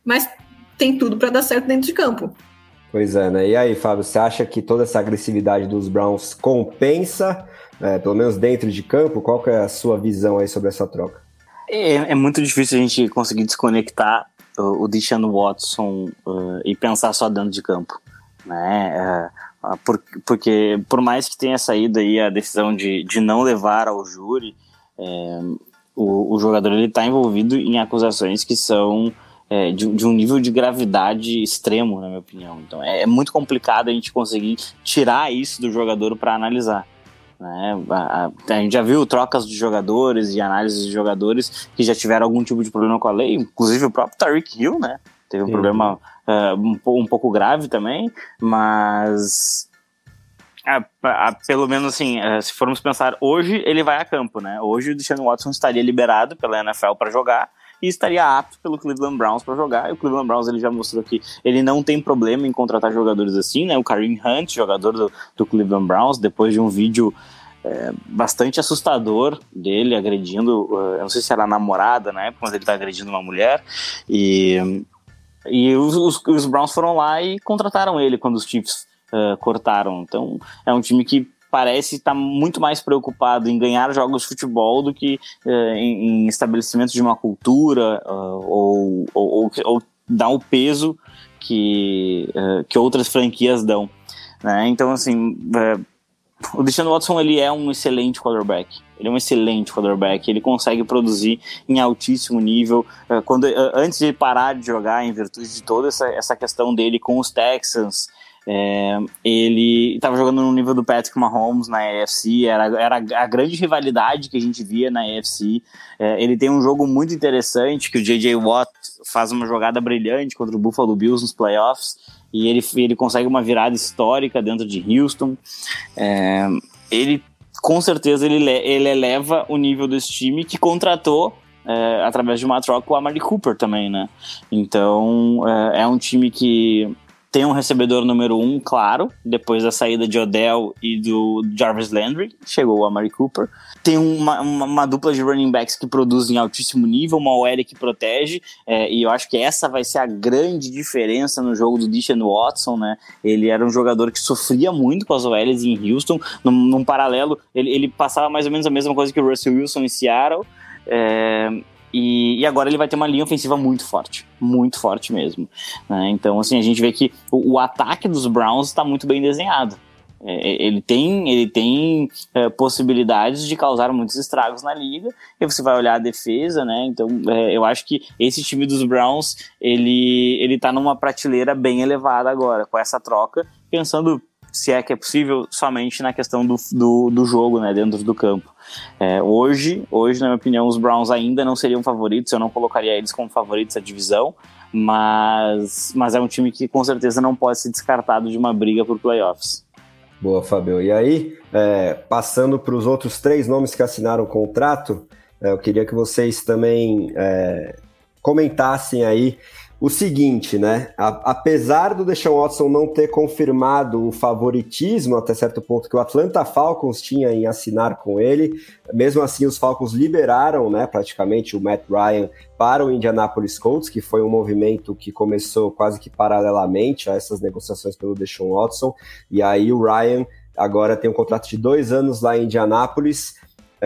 Mas tem tudo para dar certo dentro de campo. Pois é, né? E aí, Fábio, você acha que toda essa agressividade dos Browns compensa, é, pelo menos dentro de campo? Qual que é a sua visão aí sobre essa troca? É, é muito difícil a gente conseguir desconectar o Deshaun Watson uh, e pensar só dentro de campo, né? Uh, por, porque por mais que tenha saído aí a decisão de, de não levar ao júri, é, o, o jogador ele está envolvido em acusações que são é, de, de, um nível de gravidade extremo, na minha opinião. Então é, é muito complicado a gente conseguir tirar isso do jogador para analisar. Né? A, a, a, gente já viu trocas de jogadores e análises de jogadores que já tiveram algum tipo de problema com a lei, inclusive o próprio Tariq Hill, né? Teve um Sim. problema uh, um, um, pouco grave também, mas pelo menos assim, uh, se formos pensar, hoje ele vai a campo, né? Hoje o Deshaun Watson estaria liberado pela NFL para jogar, e estaria apto pelo Cleveland Browns para jogar. E o Cleveland Browns ele já mostrou que ele não tem problema em contratar jogadores assim, né? O Kareem Hunt, jogador do, do Cleveland Browns, depois de um vídeo é, bastante assustador dele agredindo, uh, eu não sei se era a namorada na época, mas ele tá agredindo uma mulher. E, e os, os, os Browns foram lá e contrataram ele quando os Chiefs uh, cortaram. Então é um time que parece estar muito mais preocupado em ganhar jogos de futebol do que uh, em, em estabelecimento de uma cultura uh, ou, ou, ou, ou, dar o peso que, uh, que outras franquias dão. Né? Então, assim, o Deshaun Watson ele é um excelente quarterback. Ele é um excelente quarterback. Ele consegue produzir em altíssimo nível. quando antes de parar de jogar, em virtude de toda essa, essa questão dele com os Texans, é, ele estava jogando no nível do Patrick Mahomes na AFC, era, era a grande rivalidade que a gente via na AFC. É, ele tem um jogo muito interessante, que o J.J. Watt faz uma jogada brilhante contra o Buffalo Bills nos playoffs, e ele, ele consegue uma virada histórica dentro de Houston. É, ele, com certeza, ele, ele eleva o nível desse time que contratou é, através de uma troca o Amari Cooper também, né? Então, é, é um time que tem um recebedor número um, claro, depois da saída de Odell e do Jarvis Landry, chegou o Amari Cooper. Tem uma, uma, uma, dupla de running backs que produzem em altíssimo nível, uma OL que protege, é, e eu acho que essa vai ser a grande diferença no jogo do Deshaun Watson, né? Ele era um jogador que sofria muito com as OLs em Houston, num, num paralelo, ele, ele passava mais ou menos a mesma coisa que o Russell Wilson em Seattle, é, e, e, agora ele vai ter uma linha ofensiva muito forte, muito forte mesmo. Né? Então, assim, a gente vê que o, o ataque dos Browns está muito bem desenhado. É, ele tem, ele tem é, possibilidades de causar muitos estragos na liga. E você vai olhar a defesa, né? Então, é, eu acho que esse time dos Browns ele ele está numa prateleira bem elevada agora com essa troca, pensando se é que é possível, somente na questão do, do, do jogo, né, dentro do campo. É, hoje, hoje, na minha opinião, os Browns ainda não seriam favoritos, eu não colocaria eles como favoritos da divisão, mas, mas é um time que com certeza não pode ser descartado de uma briga por playoffs. Boa, Fabio. E aí, é, passando para os outros três nomes que assinaram o contrato, é, eu queria que vocês também é, comentassem aí o seguinte, né? A, apesar do Deshaun Watson não ter confirmado o favoritismo até certo ponto que o Atlanta Falcons tinha em assinar com ele, mesmo assim os Falcons liberaram, né, praticamente o Matt Ryan para o Indianapolis Colts, que foi um movimento que começou quase que paralelamente a essas negociações pelo Deshaun Watson, e aí o Ryan agora tem um contrato de dois anos lá em Indianapolis,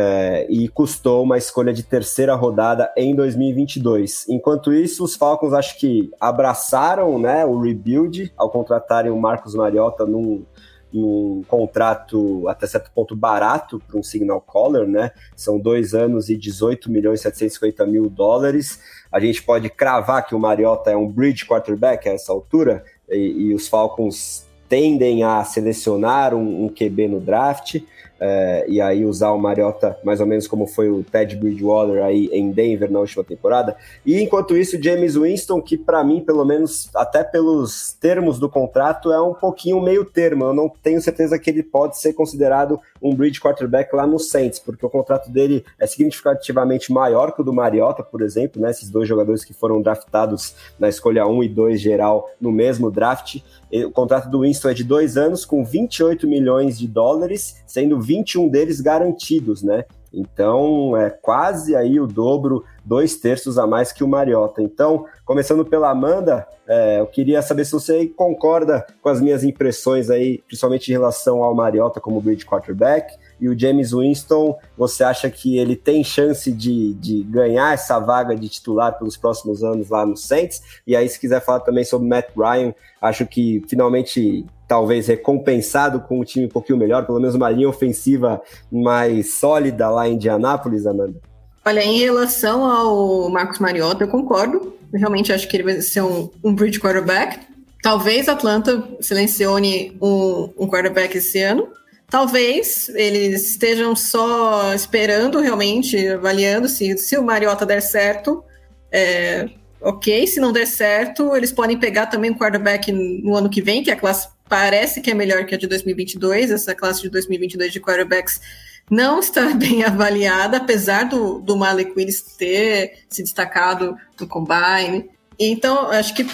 é, e custou uma escolha de terceira rodada em 2022. Enquanto isso, os Falcons acho que abraçaram né, o rebuild ao contratarem o Marcos Mariota num, num contrato até certo ponto barato para um signal caller, né? São dois anos e 18 milhões e 750 mil dólares. A gente pode cravar que o Mariota é um bridge quarterback a essa altura e, e os Falcons tendem a selecionar um, um QB no draft é, e aí usar o Mariota mais ou menos como foi o Ted Bridgewater aí em Denver na última temporada. E enquanto isso, James Winston, que para mim, pelo menos até pelos termos do contrato, é um pouquinho meio termo. Eu não tenho certeza que ele pode ser considerado um bridge quarterback lá no Saints, porque o contrato dele é significativamente maior que o do Mariota, por exemplo, né? Esses dois jogadores que foram draftados na escolha 1 e 2 geral no mesmo draft. O contrato do Winston é de dois anos, com 28 milhões de dólares, sendo 21 deles garantidos, né? Então é quase aí o dobro, dois terços a mais que o Mariota. Então, começando pela Amanda, é, eu queria saber se você concorda com as minhas impressões aí, principalmente em relação ao Mariota como bridge quarterback. E o James Winston, você acha que ele tem chance de, de ganhar essa vaga de titular pelos próximos anos lá no Saints? E aí, se quiser falar também sobre Matt Ryan, acho que finalmente talvez recompensado com um time um pouquinho melhor, pelo menos uma linha ofensiva mais sólida lá em Indianápolis, Amanda? Olha, em relação ao Marcos Mariota, eu concordo. Eu realmente acho que ele vai ser um, um bridge quarterback. Talvez Atlanta selecione um, um quarterback esse ano. Talvez eles estejam só esperando realmente, avaliando se, se o Mariota der certo. É, ok, se não der certo, eles podem pegar também um quarterback no ano que vem, que a classe parece que é melhor que a de 2022. Essa classe de 2022 de quarterbacks não está bem avaliada, apesar do, do Malik Willis ter se destacado no combine. Então, acho que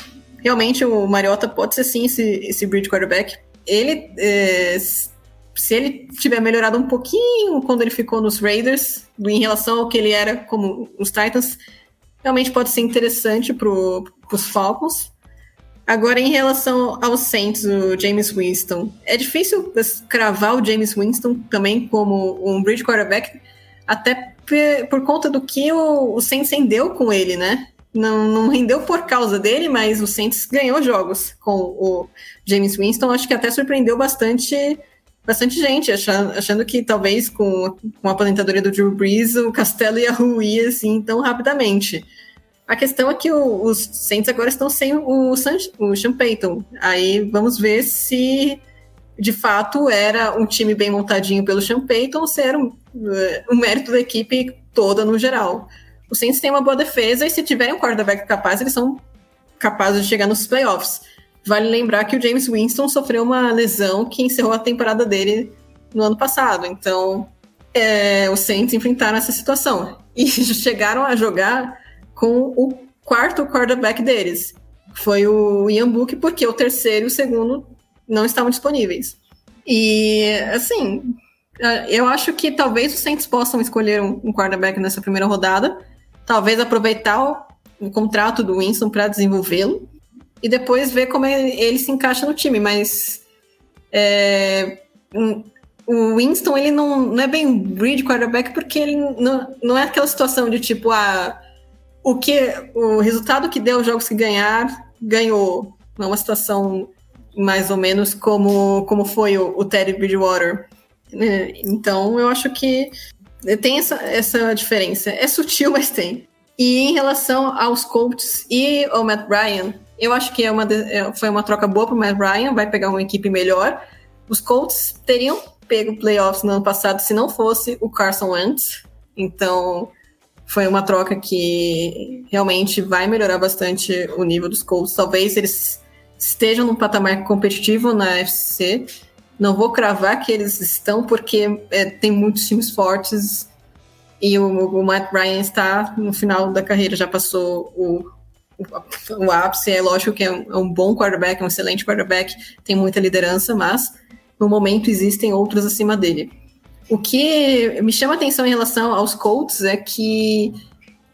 realmente o Mariota pode ser sim esse, esse bridge quarterback. Ele, é, se ele tiver melhorado um pouquinho quando ele ficou nos Raiders, em relação ao que ele era como os Titans, realmente pode ser interessante para os Falcons. Agora, em relação ao Saints, o James Winston, é difícil cravar o James Winston também como um bridge quarterback, até por conta do que o, o Saints rendeu com ele, né? Não, não rendeu por causa dele, mas o Saints ganhou jogos com o James Winston. Acho que até surpreendeu bastante bastante gente, achando, achando que talvez com, com a aposentadoria do Drew Brees o Castelo ia ruir assim tão rapidamente. A questão é que o, os Saints agora estão sem o, San, o Sean Payton. Aí vamos ver se de fato era um time bem montadinho pelo Sean Payton ou se era um, uh, um mérito da equipe toda no geral. O Saints tem uma boa defesa e se tiverem um quarterback capaz, eles são capazes de chegar nos playoffs. Vale lembrar que o James Winston sofreu uma lesão que encerrou a temporada dele no ano passado. Então, é, os Saints enfrentaram essa situação. E chegaram a jogar com o quarto quarterback deles. foi o Ian Book, porque o terceiro e o segundo não estavam disponíveis. E, assim, eu acho que talvez os Saints possam escolher um quarterback nessa primeira rodada, talvez aproveitar o, o contrato do Winston para desenvolvê-lo e depois ver como ele se encaixa no time, mas é, o Winston ele não, não é bem bridge quarterback porque ele não, não é aquela situação de tipo ah, o que o resultado que deu os jogos que ganhar ganhou. Não é uma situação mais ou menos como como foi o, o Teddy Bridgewater. Né? então eu acho que tem essa, essa diferença. É sutil mas tem. E em relação aos Colts e ao Matt Ryan eu acho que é uma, é, foi uma troca boa para o Matt Ryan vai pegar uma equipe melhor os Colts teriam pego playoffs no ano passado se não fosse o Carson Wentz. Então, foi uma troca que realmente vai melhorar bastante o nível dos Colts. Talvez eles estejam num patamar competitivo na FC. Não vou cravar que eles estão, porque é, tem muitos times fortes e o, o, Matt Ryan está no final da carreira, já passou o, o, ápice. É lógico que é um, é um bom quarterback, um excelente quarterback, tem muita liderança, mas no momento existem outros acima dele. O que me chama atenção em relação aos Colts é que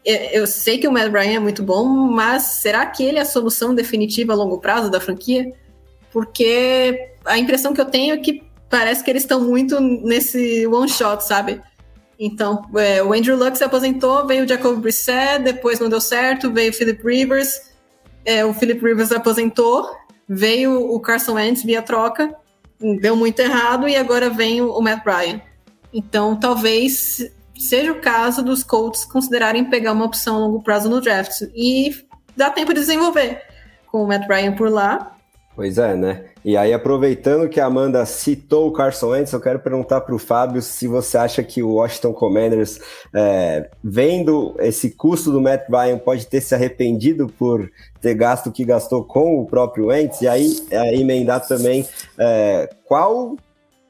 eu sei que o Matt Ryan é muito bom, mas será que ele é a solução definitiva a longo prazo da franquia? Porque a impressão que eu tenho é que parece que eles estão muito nesse one shot, sabe? Então, é, o Andrew Luck se aposentou, veio o Jacob Brissett, depois não deu certo, veio o Philip Rivers, é, o Philip Rivers aposentou, veio o Carson Wentz via troca, deu muito errado e agora vem o, Matt Ryan. Então, talvez seja o caso dos Colts considerarem pegar uma opção a longo prazo no draft e dá tempo de desenvolver com o Matt Ryan por lá. Pois é, né? E aí, aproveitando que a Amanda citou o Carson Wentz, eu quero perguntar para o Fábio se você acha que o Washington Commanders, é, vendo esse custo do Matt Ryan, pode ter se arrependido por ter gasto o que gastou com o próprio Wentz. E aí, é, emendar também é, qual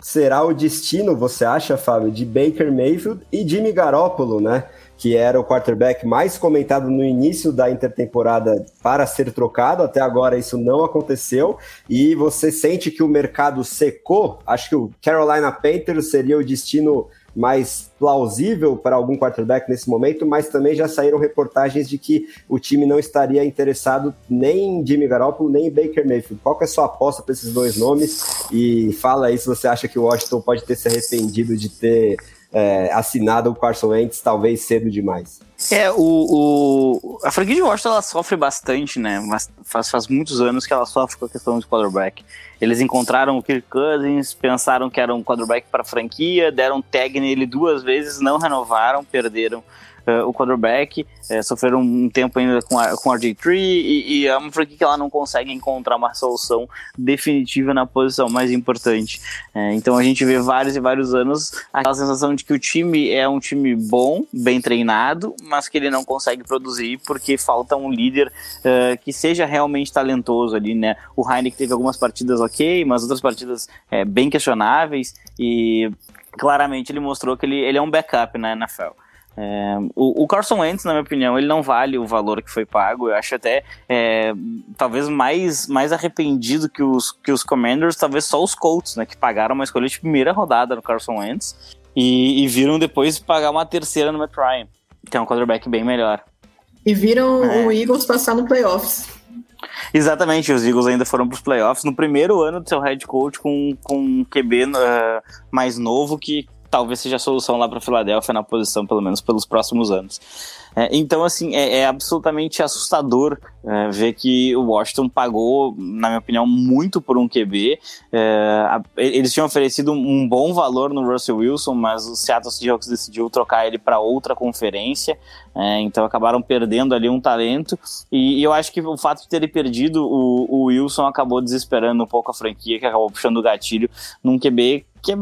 será o destino, você acha, Fábio, de Baker Mayfield e Jimmy Garoppolo, né? Que era o quarterback mais comentado no início da intertemporada para ser trocado. Até agora isso não aconteceu. E você sente que o mercado secou? Acho que o Carolina Panthers seria o destino mais plausível para algum quarterback nesse momento, mas também já saíram reportagens de que o time não estaria interessado nem em Jimmy Garoppolo, nem em Baker Mayfield. Qual é a sua aposta para esses dois nomes? E fala aí se você acha que o Washington pode ter se arrependido de ter é, assinado o Carson Wentz talvez cedo demais. É, o, o, a franquia de Washington ela sofre bastante, né? Mas faz, faz muitos anos que ela sofre com a questão de quarterback. Eles encontraram o Kirk Cousins, pensaram que era um quarterback para a franquia, deram tag nele duas vezes, não renovaram, perderam uh, o quarterback, uh, sofreram um tempo ainda com, a, com RG3 e, e é uma franquia que ela não consegue encontrar uma solução definitiva na posição mais importante. Uh, então a gente vê vários e vários anos aquela sensação de que o time é um time bom, bem treinado, mas que ele não consegue produzir porque falta um líder que seja realmente talentoso ali, né? O Heineken teve algumas partidas ok, mas outras partidas bem questionáveis e claramente ele mostrou que ele, ele é um backup na NFL. É, o, o, Carson Wentz, na minha opinião, ele não vale o valor que foi pago. Eu acho até é, talvez mais, mais arrependido que os, que os Commanders, talvez só os Colts, né, que pagaram uma escolha de primeira rodada no Carson Wentz e, e viram depois pagar uma terceira no Matt Ryan, que é um quarterback bem melhor. E viram é. o Eagles passar no playoffs. Exatamente, os Eagles ainda foram para os playoffs no primeiro ano do seu head coach com, com um QB uh, mais novo que talvez seja a solução lá para Filadélfia na posição, pelo menos pelos próximos anos. É, então, assim, é, é absolutamente assustador é, ver que o Washington pagou, na minha opinião, muito por um QB. É, a, eles tinham oferecido um bom valor no Russell Wilson, mas o Seattle Seahawks decidiu trocar ele para outra conferência, é, então acabaram perdendo ali um talento. E, e, eu acho que o fato de terem perdido o, o Wilson acabou desesperando um pouco a franquia, que acabou puxando o gatilho num QB que é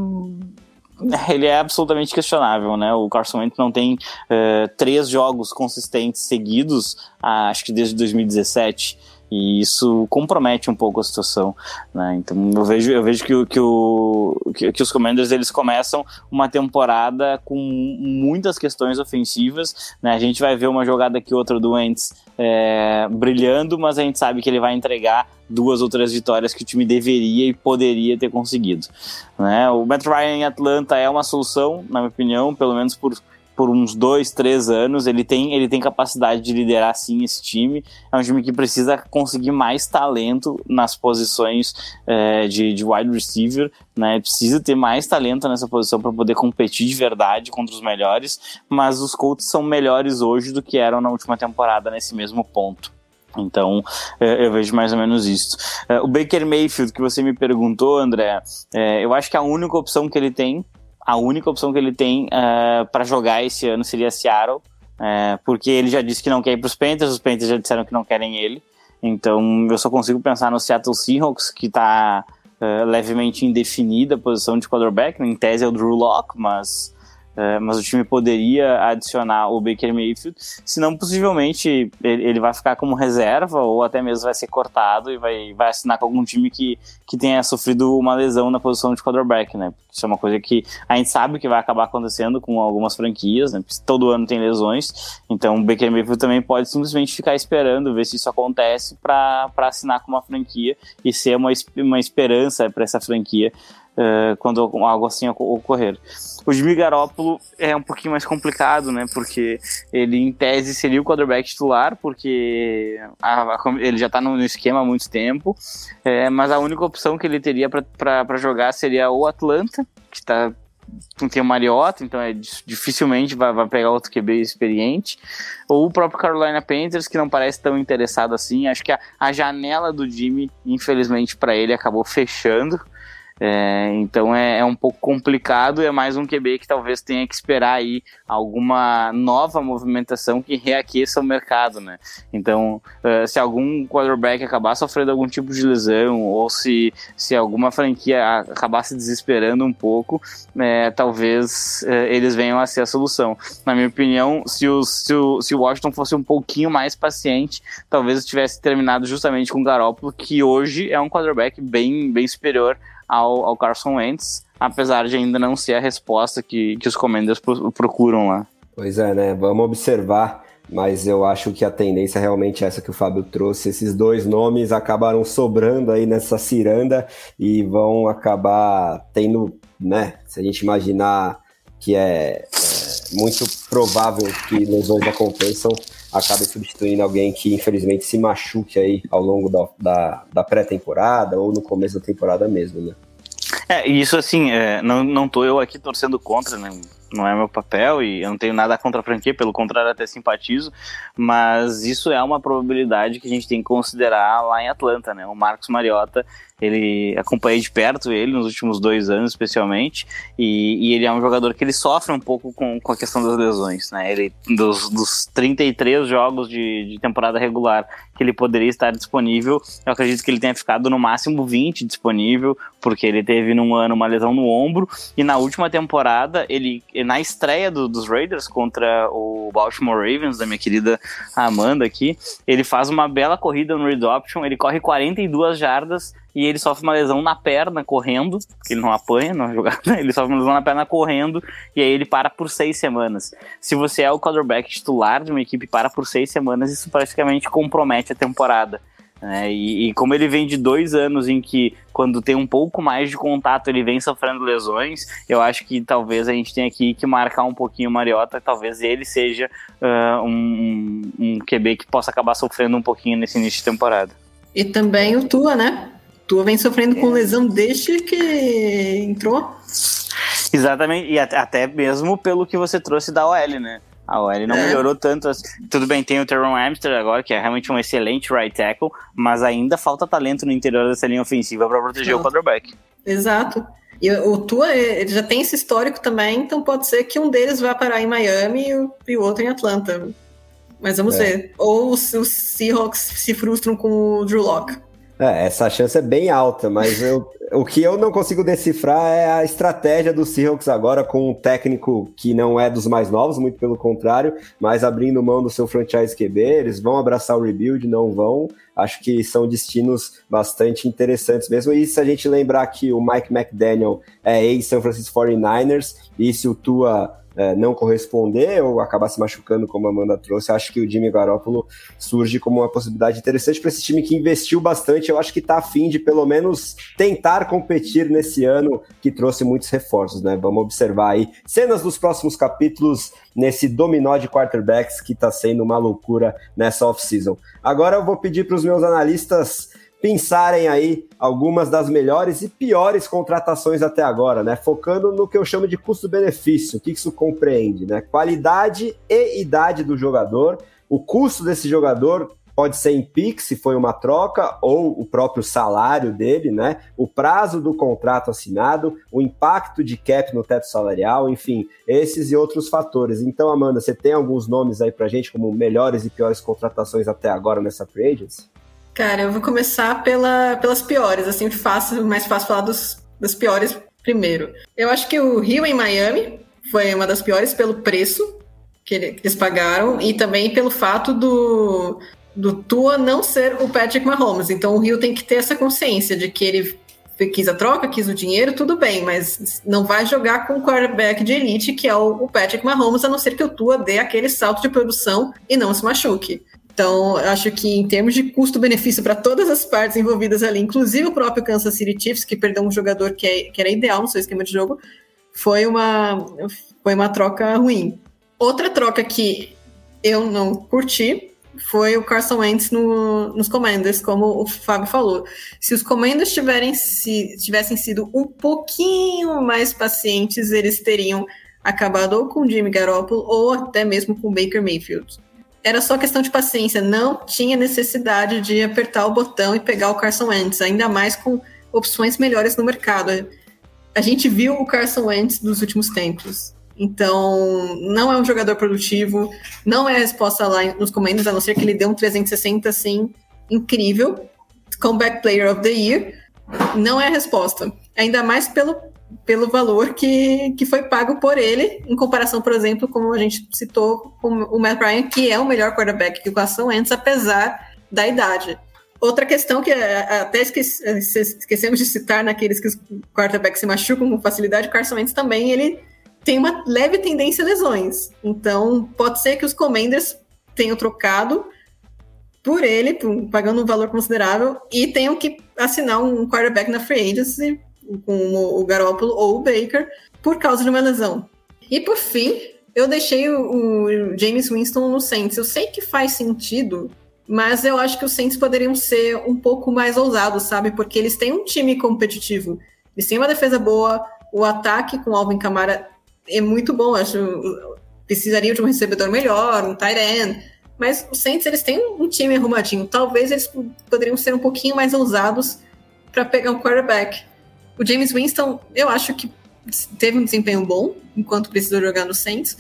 ele é absolutamente questionável, né? O Carson Wentz não tem uh, três jogos consistentes seguidos, uh, acho que desde 2017. E isso compromete um pouco a situação, né? Então eu vejo, eu vejo que, que, o, que, que os Commanders eles começam uma temporada com muitas questões ofensivas, né? A gente vai ver uma jogada aqui outra do Wentz é, brilhando, mas a gente sabe que ele vai entregar duas ou três vitórias que o time deveria e poderia ter conseguido. Né? O Matt Ryan em Atlanta é uma solução, na minha opinião, pelo menos por por uns dois, três anos. Ele tem, ele tem capacidade de liderar sim esse time. É um time que precisa conseguir mais talento nas posições é, de, de wide receiver. Né? Precisa ter mais talento nessa posição para poder competir de verdade contra os melhores. Mas os Colts são melhores hoje do que eram na última temporada nesse mesmo ponto. Então, é, eu vejo mais ou menos isso. É, o Baker Mayfield, que você me perguntou, André, é, eu acho que a única opção que ele tem a única opção que ele tem uh, eh, para jogar esse ano seria Seattle, uh, porque ele já disse que não quer ir para os Panthers, os Panthers já disseram que não querem ele. Então eu só consigo pensar no Seattle Seahawks, que está uh, eh, levemente indefinida a posição de quarterback. Em tese é o Drew Locke, mas é, mas o time poderia adicionar o Baker Mayfield, senão possivelmente ele, ele, vai ficar como reserva ou até mesmo vai ser cortado e vai, vai assinar com algum time que, que tenha sofrido uma lesão na posição de quarterback, né? Isso é uma coisa que a gente sabe que vai acabar acontecendo com algumas franquias, né? Todo ano tem lesões, então o Baker Mayfield também pode simplesmente ficar esperando, ver se isso acontece para assinar com uma franquia e ser uma, uma esperança para essa franquia uh, quando algo assim ocorrer. O Jimmy Garoppolo é um pouquinho mais complicado, né? Porque ele, em tese, seria o quarterback titular, porque a, a, ele já está no, no, esquema há muito tempo, é, mas a única opção que ele teria para jogar seria o Atlanta, que está tem o Mariota, então é dificilmente vai, vai, pegar outro QB experiente, ou o próprio Carolina Panthers, que não parece tão interessado assim. Acho que a, a janela do Jimmy, infelizmente para ele, acabou fechando. É, então é, é, um pouco complicado, é mais um QB que talvez tenha que esperar aí alguma nova movimentação que reaqueça o mercado, né? Então, uh, se algum quarterback acabar sofrendo algum tipo de lesão, ou se, se alguma franquia acabar se desesperando um pouco, é, talvez uh, eles venham a ser a solução. Na minha opinião, se o, se, o, se o Washington fosse um pouquinho mais paciente, talvez tivesse terminado justamente com o Garoppolo, que hoje é um quarterback bem, bem superior ao, ao Carson Wentz, apesar de ainda não ser a resposta que, que os Commanders procuram lá. Pois é, né? Vamos observar, mas eu acho que a tendência é realmente essa que o Fábio trouxe. Esses dois nomes acabaram sobrando aí nessa ciranda e vão acabar tendo, né? Se a gente imaginar que é, é muito provável que lesões aconteçam, acabe substituindo alguém que infelizmente se machuque aí ao longo da, da, da pré-temporada ou no começo da temporada mesmo, né? É, isso assim, é, não, não tô eu aqui torcendo contra, né? Não é meu papel e eu não tenho nada contra a franquia, pelo contrário, até simpatizo, mas isso é uma probabilidade que a gente tem que considerar lá em Atlanta, né? O Marcos Mariota ele acompanhei de perto ele nos últimos dois anos, especialmente, e, e, ele é um jogador que ele sofre um pouco com, com a questão das lesões, né? Ele, dos, dos 33 jogos de, de temporada regular que ele poderia estar disponível, eu acredito que ele tenha ficado no máximo 20 disponível, porque ele teve num ano uma lesão no ombro, e na última temporada, ele na estreia do, dos Raiders contra o Baltimore Ravens, da minha querida Amanda aqui, ele faz uma bela corrida no read option, ele corre 42 jardas e ele sofre uma lesão na perna correndo, ele não apanha na jogada, ele sofre uma lesão na perna correndo, e aí ele para por seis semanas. Se você é o quarterback titular de uma equipe para por seis semanas, isso praticamente compromete a temporada. É, e, e, como ele vem de dois anos em que, quando tem um pouco mais de contato, ele vem sofrendo lesões, eu acho que talvez a gente tenha aqui que marcar um pouquinho o Mariota, talvez ele seja uh, um, um QB que possa acabar sofrendo um pouquinho nesse início de temporada. E também o Tua, né? Tua vem sofrendo com lesão desde que entrou. Exatamente, e até mesmo pelo que você trouxe da OL, né? A OL não é. melhorou tanto. Assim. Tudo bem, tem o Teron Amster agora, que é realmente um excelente right tackle, mas ainda falta talento no interior dessa linha ofensiva para proteger não. o quarterback. Exato. E o Tua, ele já tem esse histórico também, então pode ser que um deles vá parar em Miami e o outro em Atlanta. Mas vamos é. ver. Ou os, os Seahawks se frustram com o Drew Locke. É, essa chance é bem alta, mas eu, o que eu não consigo decifrar é a estratégia do Seahawks agora com um técnico que não é dos mais novos, muito pelo contrário, mas abrindo mão do seu franchise QB, eles vão abraçar o rebuild, não vão. Acho que são destinos bastante interessantes mesmo. E se a gente lembrar que o Mike McDaniel é ex-San Francisco 49ers, e se o Tua é, não corresponder ou acabar se machucando, como a Amanda trouxe, acho que o Jimmy Garoppolo surge como uma possibilidade interessante para esse time que investiu bastante. Eu acho que está afim de pelo menos tentar competir nesse ano que trouxe muitos reforços, né? Vamos observar aí cenas dos próximos capítulos nesse dominó de quarterbacks que está sendo uma loucura nessa off-season. Agora eu vou pedir para os meus analistas pensarem aí algumas das melhores e piores contratações até agora, né? Focando no que eu chamo de custo-benefício, o que isso compreende, né? Qualidade e idade do jogador, o custo desse jogador pode ser em PIX, se foi uma troca, ou o próprio salário dele, né? O prazo do contrato assinado, o impacto de cap no teto salarial, enfim, esses e outros fatores. Então, Amanda, você tem alguns nomes aí pra gente como melhores e piores contratações até agora nessa free agency? Cara, eu vou começar pela, pelas piores, assim, fácil, mais fácil falar dos, das piores primeiro. Eu acho que o Rio em Miami foi uma das piores pelo preço que, eles pagaram e também pelo fato do, do Tua não ser o Patrick Mahomes. Então o Rio tem que ter essa consciência de que ele quis a troca, quis o dinheiro, tudo bem, mas não vai jogar com o quarterback de elite, que é o Patrick Mahomes, a não ser que o Tua dê aquele salto de produção e não se machuque. Então, acho que em termos de custo-benefício para todas as partes envolvidas ali, inclusive o próprio Kansas City Chiefs, que perdeu um jogador que, é, que era ideal no seu esquema de jogo, foi uma, foi uma troca ruim. Outra troca que eu não curti foi o Carson Wentz no, nos Commanders, como o Fábio falou. Se os Commanders tiverem, se, tivessem sido um pouquinho mais pacientes, eles teriam acabado ou com Jimmy Garoppolo ou até mesmo com Baker Mayfield era só questão de paciência, não tinha necessidade de apertar o botão e pegar o Carson Wentz, ainda mais com opções melhores no mercado. A gente viu o Carson Wentz nos últimos tempos. Então, não é um jogador produtivo, não é a resposta lá nos comandos, a não ser que ele dê um 360 assim incrível. Comeback Player of the Year, não é a resposta. Ainda mais pelo pelo valor que, que foi pago por ele, em comparação, por exemplo, como a gente citou, com o Matt Ryan, que é o melhor quarterback que o Carson Wentz, apesar da idade. Outra questão que é, até esqueci, esquecemos de citar naqueles que os quarterbacks se machucam com facilidade, o Carson Wentz também, ele tem uma leve tendência a lesões. Então, pode ser que os Commanders tenham trocado por ele, pagando um valor considerável, e tenham que assinar um quarterback na free agency como o Garoppolo ou o Baker, por causa de uma lesão. E por fim, eu deixei o, o James Winston no Saints. Eu sei que faz sentido, mas eu acho que os Saints poderiam ser um pouco mais ousados, sabe? Porque eles têm um time competitivo. Eles têm uma defesa boa, o ataque com o Alvin Kamara é muito bom. Acho precisariam de um recebedor melhor, um tight end. Mas os Saints eles têm um time arrumadinho. Talvez eles poderiam ser um pouquinho mais ousados para pegar um quarterback. O James Winston, eu acho que teve um desempenho bom enquanto precisou jogar no Saints,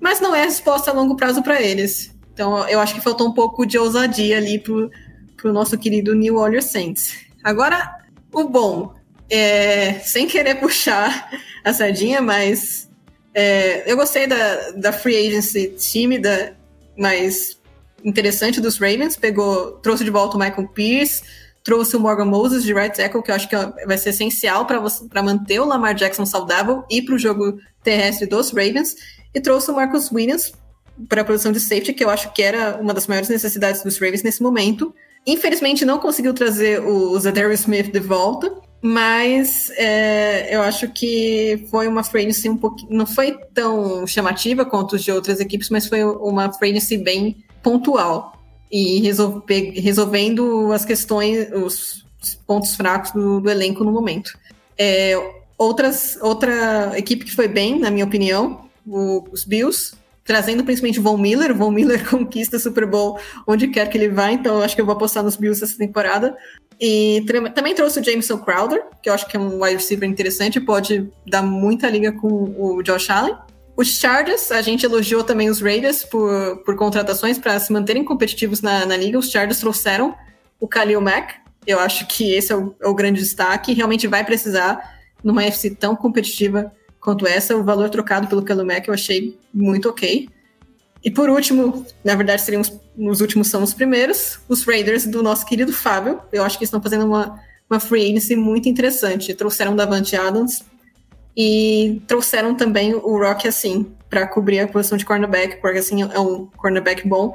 mas não é a resposta a longo prazo para eles. Então eu acho que faltou um pouco de ousadia ali pro, pro nosso querido New Orleans Saints. Agora, o bom, é, sem querer puxar a sardinha, mas é, eu gostei da, da free agency tímida, mas interessante dos Ravens. Pegou, trouxe de volta o Michael Pierce, trouxe o Morgan Moses de right tackle, que eu acho que vai ser essencial para manter o Lamar Jackson saudável e para o jogo terrestre dos Ravens, e trouxe o Marcus Williams para a posição de safety, que eu acho que era uma das maiores necessidades dos Ravens nesse momento. Infelizmente não conseguiu trazer o Zadarius Smith de volta, mas é, eu acho que foi uma agency um pouquinho, não foi tão chamativa quanto os de outras equipes, mas foi uma agency bem pontual e resolvendo as questões, os, os pontos fracos do, do, elenco no momento. É, outras, outra equipe que foi bem, na minha opinião, o, os Bills, trazendo principalmente Von Miller. Von Miller conquista Super Bowl onde quer que ele vá, então acho que eu vou apostar nos Bills essa temporada. E também trouxe o Jameson Crowder, que eu acho que é um wide receiver interessante, pode dar muita liga com o Josh Allen. Os Chargers, a gente elogiou também os Raiders por, por contratações para se manterem competitivos na, na liga. Os Chargers trouxeram o Khalil Mack, Eu acho que esse é o, é o grande destaque. Realmente vai precisar, numa FC tão competitiva quanto essa, o valor trocado pelo Kalumec eu achei muito ok. E por último, na verdade seriam os, os últimos são os primeiros, os Raiders do nosso querido Fábio. Eu acho que estão fazendo uma, uma free agency muito interessante. Trouxeram Davante Adams e trouxeram também o Rock assim para cobrir a posição de cornerback, porque assim é um cornerback bom.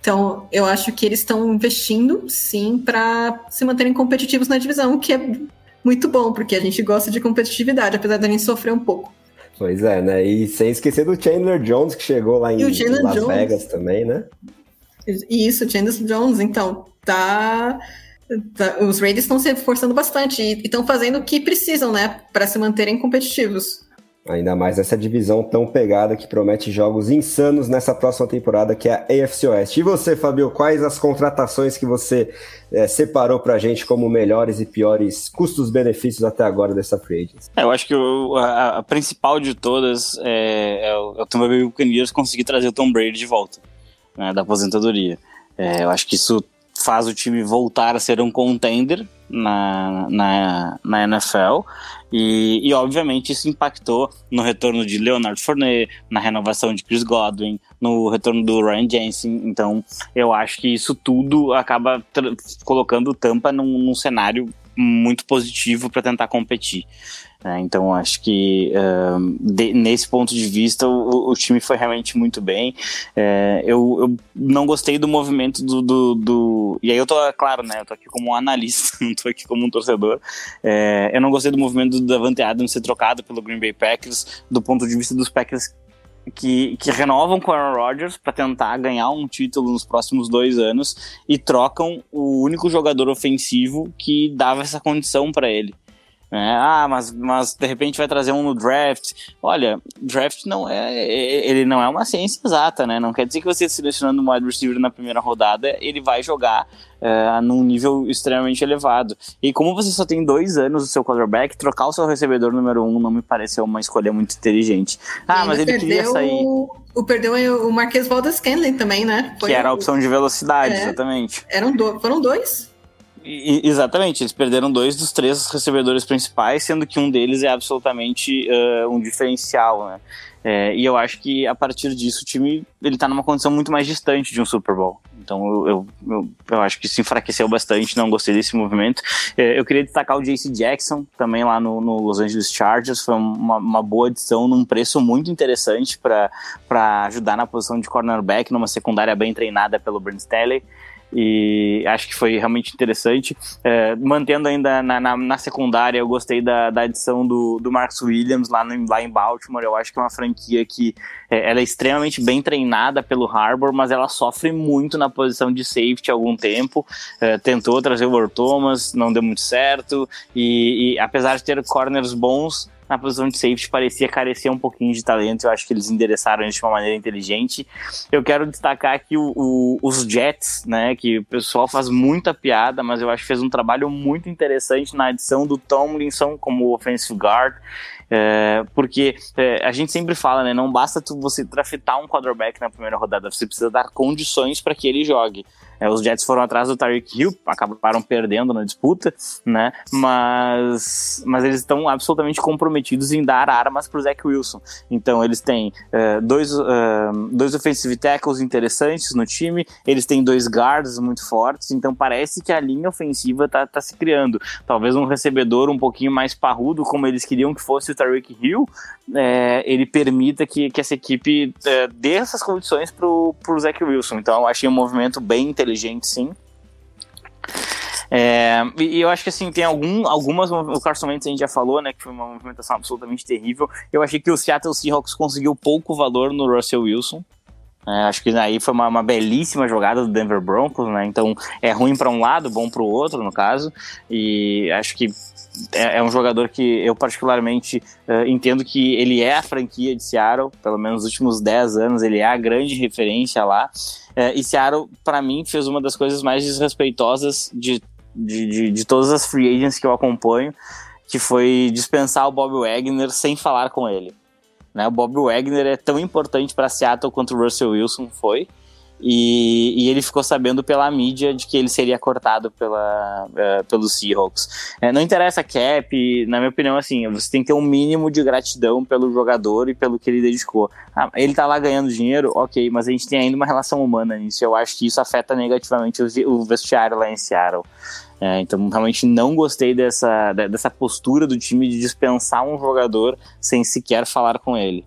Então, eu acho que eles estão investindo, sim, para se manterem competitivos na divisão, que é muito bom, porque a gente gosta de competitividade, apesar da gente sofrer um pouco. Pois é, né? E sem esquecer do Chandler Jones, que chegou lá em Las Jones. Vegas também, né? Isso, Chandler Jones, então, tá. Tá os Raiders estão se esforçando bastante e estão fazendo o que precisam, né? Para se manterem competitivos. Ainda mais essa divisão tão pegada que promete jogos insanos nessa próxima temporada, que é a AFC Oeste. E você, Fabio, quais as contratações que você é, separou pra gente como melhores e piores custos-benefícios até agora dessa free agency? É, eu acho que o, a, a, principal de todas é, é o, é o Tampa Bay Buccaneers conseguir trazer o Tom Brady de volta, né, da aposentadoria. É, eu acho que isso faz o time voltar a ser um contender na, na, na NFL. E, e, obviamente isso impactou no retorno de Leonard Fournette, na renovação de Chris Godwin, no retorno do Ryan Jensen. Então eu acho que isso tudo acaba colocando Tampa num, num cenário muito positivo para tentar competir. Né? Então acho que uh, de, nesse ponto de vista o, o, time foi realmente muito bem. É, eu, eu, não gostei do movimento do, do, do, E aí eu tô, claro, né? Eu tô aqui como um analista, não tô aqui como um torcedor. É, eu não gostei do movimento do Davante Adams ser trocado pelo Green Bay Packers, do ponto de vista dos Packers que, que, renovam com o Aaron Rodgers para tentar ganhar um título nos próximos dois anos e trocam o único jogador ofensivo que dava essa condição para ele. É, ah, mas, mas de repente vai trazer um no draft. Olha, draft não é. Ele não é uma ciência exata, né? Não quer dizer que você selecionando um wide receiver na primeira rodada, ele vai jogar é, num nível extremamente elevado. E como você só tem dois anos do seu quarterback, trocar o seu recebedor número um não me pareceu uma escolha muito inteligente. Ah, mas ele queria sair. O, perdeu o Marquês Valdes Scandling também, né? Foi que era a opção de velocidade, é, exatamente. Eram do, foram dois? Exatamente, eles perderam dois dos três recebedores principais, sendo que um deles é absolutamente uh, um diferencial, né? É, e eu acho que a partir disso o time ele tá numa condição muito mais distante de um Super Bowl. Então eu, eu, eu, eu acho que se enfraqueceu bastante, não gostei desse movimento. É, eu queria destacar o JC Jackson, também lá no, no Los Angeles Chargers, foi uma, uma boa adição num preço muito interessante para ajudar na posição de cornerback, numa secundária bem treinada pelo Brent Staley e acho que foi realmente interessante. É, mantendo ainda na, na, na, secundária, eu gostei da, da adição do, do Marcus Williams lá, no, lá em Baltimore. Eu acho que é uma franquia que é, ela é extremamente bem treinada pelo Harbour, mas ela sofre muito na posição de safety há algum tempo. É, tentou trazer o Earl Thomas, não deu muito certo, e, e apesar de ter corners bons, na posição de safety parecia carecer um pouquinho de talento. Eu acho que eles endereçaram isso de uma maneira inteligente. Eu quero destacar aqui o, o, os Jets, né? Que o pessoal faz muita piada, mas eu acho que fez um trabalho muito interessante na adição do Tomlinson como offensive guard. É, porque é, a gente sempre fala, né? Não basta tu, você draftar um quarterback na primeira rodada, você precisa dar condições para que ele jogue. É, os Jets foram atrás do Tyreek Hill, acabaram perdendo na disputa, né? Mas, mas eles estão absolutamente comprometidos em dar armas para o Zach Wilson. Então eles têm uh, dois, uh, dois offensive tackles interessantes no time, eles têm dois guards muito fortes, então parece que a linha ofensiva está tá se criando. Talvez um recebedor um pouquinho mais parrudo, como eles queriam que fosse o Tyreek Hill, é, ele permita que, que essa equipe é, dê essas condições para o Zach Wilson. Então eu achei um movimento bem inteligente inteligente, sim. É, e eu acho que assim, tem algum, algumas. O Carson Wentz a gente já falou, né? Que foi uma movimentação absolutamente terrível. Eu achei que o Seattle Seahawks conseguiu pouco valor no Russell Wilson. É, acho que aí foi uma, uma, belíssima jogada do Denver Broncos, né? Então é ruim para um lado, bom para o outro, no caso. E acho que é, é um jogador que eu particularmente uh, entendo que ele é a franquia de Seattle, pelo menos nos últimos 10 anos, ele é a grande referência lá. Uh, e Seattle, para mim, fez uma das coisas mais desrespeitosas de, de, de, de todas as free agents que eu acompanho, que foi dispensar o Bob Wagner sem falar com ele. Né? O Bob Wagner é tão importante para Seattle quanto o Russell Wilson foi. E, e, ele ficou sabendo pela mídia de que ele seria cortado pela, uh, pelos Seahawks. É, não interessa cap, na minha opinião, assim, você tem que ter um mínimo de gratidão pelo jogador e pelo que ele dedicou. Ah, ele tá lá ganhando dinheiro, ok, mas a gente tem ainda uma relação humana nisso. Eu acho que isso afeta negativamente o, vestiário lá em Seattle. É, então, realmente não gostei dessa, dessa postura do time de dispensar um jogador sem sequer falar com ele.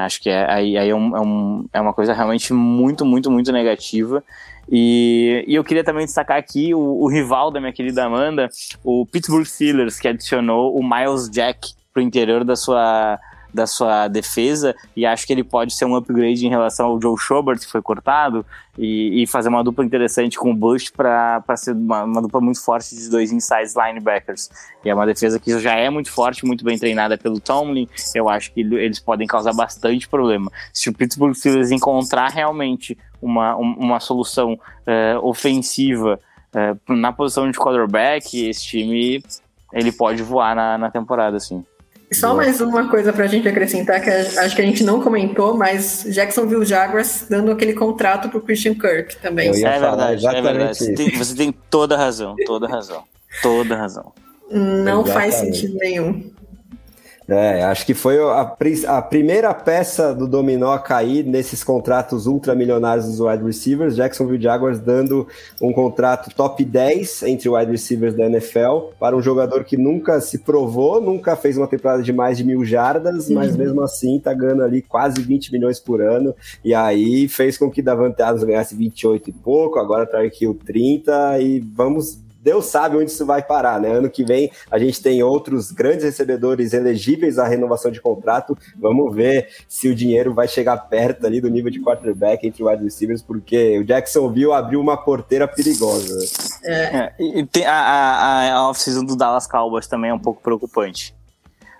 Acho que é, aí, aí é, um, é, um, é, uma coisa realmente muito, muito, muito negativa. E, e eu queria também destacar aqui o, o, rival da minha querida Amanda, o Pittsburgh Steelers, que adicionou o Miles Jack para o interior da sua, da sua defesa e acho que ele pode ser um upgrade em relação ao Joe Schobert, que foi cortado, e, e fazer uma dupla interessante com o Bush para ser uma, uma, dupla muito forte de dois inside linebackers. E é uma defesa que já é muito forte, muito bem treinada pelo Tomlin. Eu acho que eles podem causar bastante problema. Se o Pittsburgh Steelers encontrar realmente uma, uma solução uh, ofensiva uh, na posição de quarterback, esse time ele pode voar na, na temporada, assim. Só mais uma coisa para a gente acrescentar, que acho que a gente não comentou, mas Jacksonville Jaguars dando aquele contrato para o Christian Kirk também. é verdade, é verdade. Você tem, você tem, toda razão, toda razão, toda razão. Não exatamente. faz sentido nenhum. É, acho que foi a, a, primeira peça do dominó a cair nesses contratos ultramilionários dos wide receivers. Jacksonville Jaguars dando um contrato top 10 entre wide receivers da NFL para um jogador que nunca se provou, nunca fez uma temporada de mais de mil jardas, uhum. mas mesmo assim tá ganhando ali quase 20 milhões por ano. E aí fez com que Davante Adams ganhasse 28 e pouco, agora tá aqui o 30 e vamos Deus sabe onde isso vai parar, né? Ano que vem a gente tem outros grandes recebedores elegíveis à renovação de contrato. Vamos ver se o dinheiro vai chegar perto ali do nível de quarterback entre wide receivers, porque o Jacksonville abriu uma porteira perigosa. É. é e tem a, a, a off-season do Dallas Cowboys também é um pouco preocupante,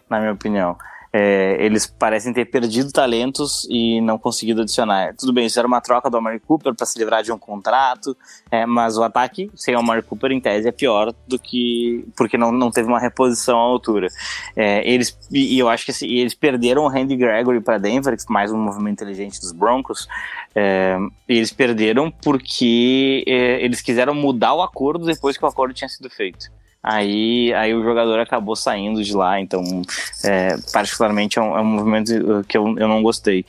na minha opinião. É, eles parecem ter perdido talentos e não conseguido adicionar. Tudo bem, isso era uma troca do Amari Cooper para se livrar de um contrato, é, mas o ataque sem o Amari Cooper, em tese, é pior do que. porque não, não teve uma reposição à altura. É, eles, e eu acho que assim, eles perderam o Randy Gregory para Denver, que mais um movimento inteligente dos Broncos. É, eles perderam porque é, eles quiseram mudar o acordo depois que o acordo tinha sido feito. Aí, aí o jogador acabou saindo de lá, então, é, particularmente, é um, é um, movimento que eu, eu não gostei.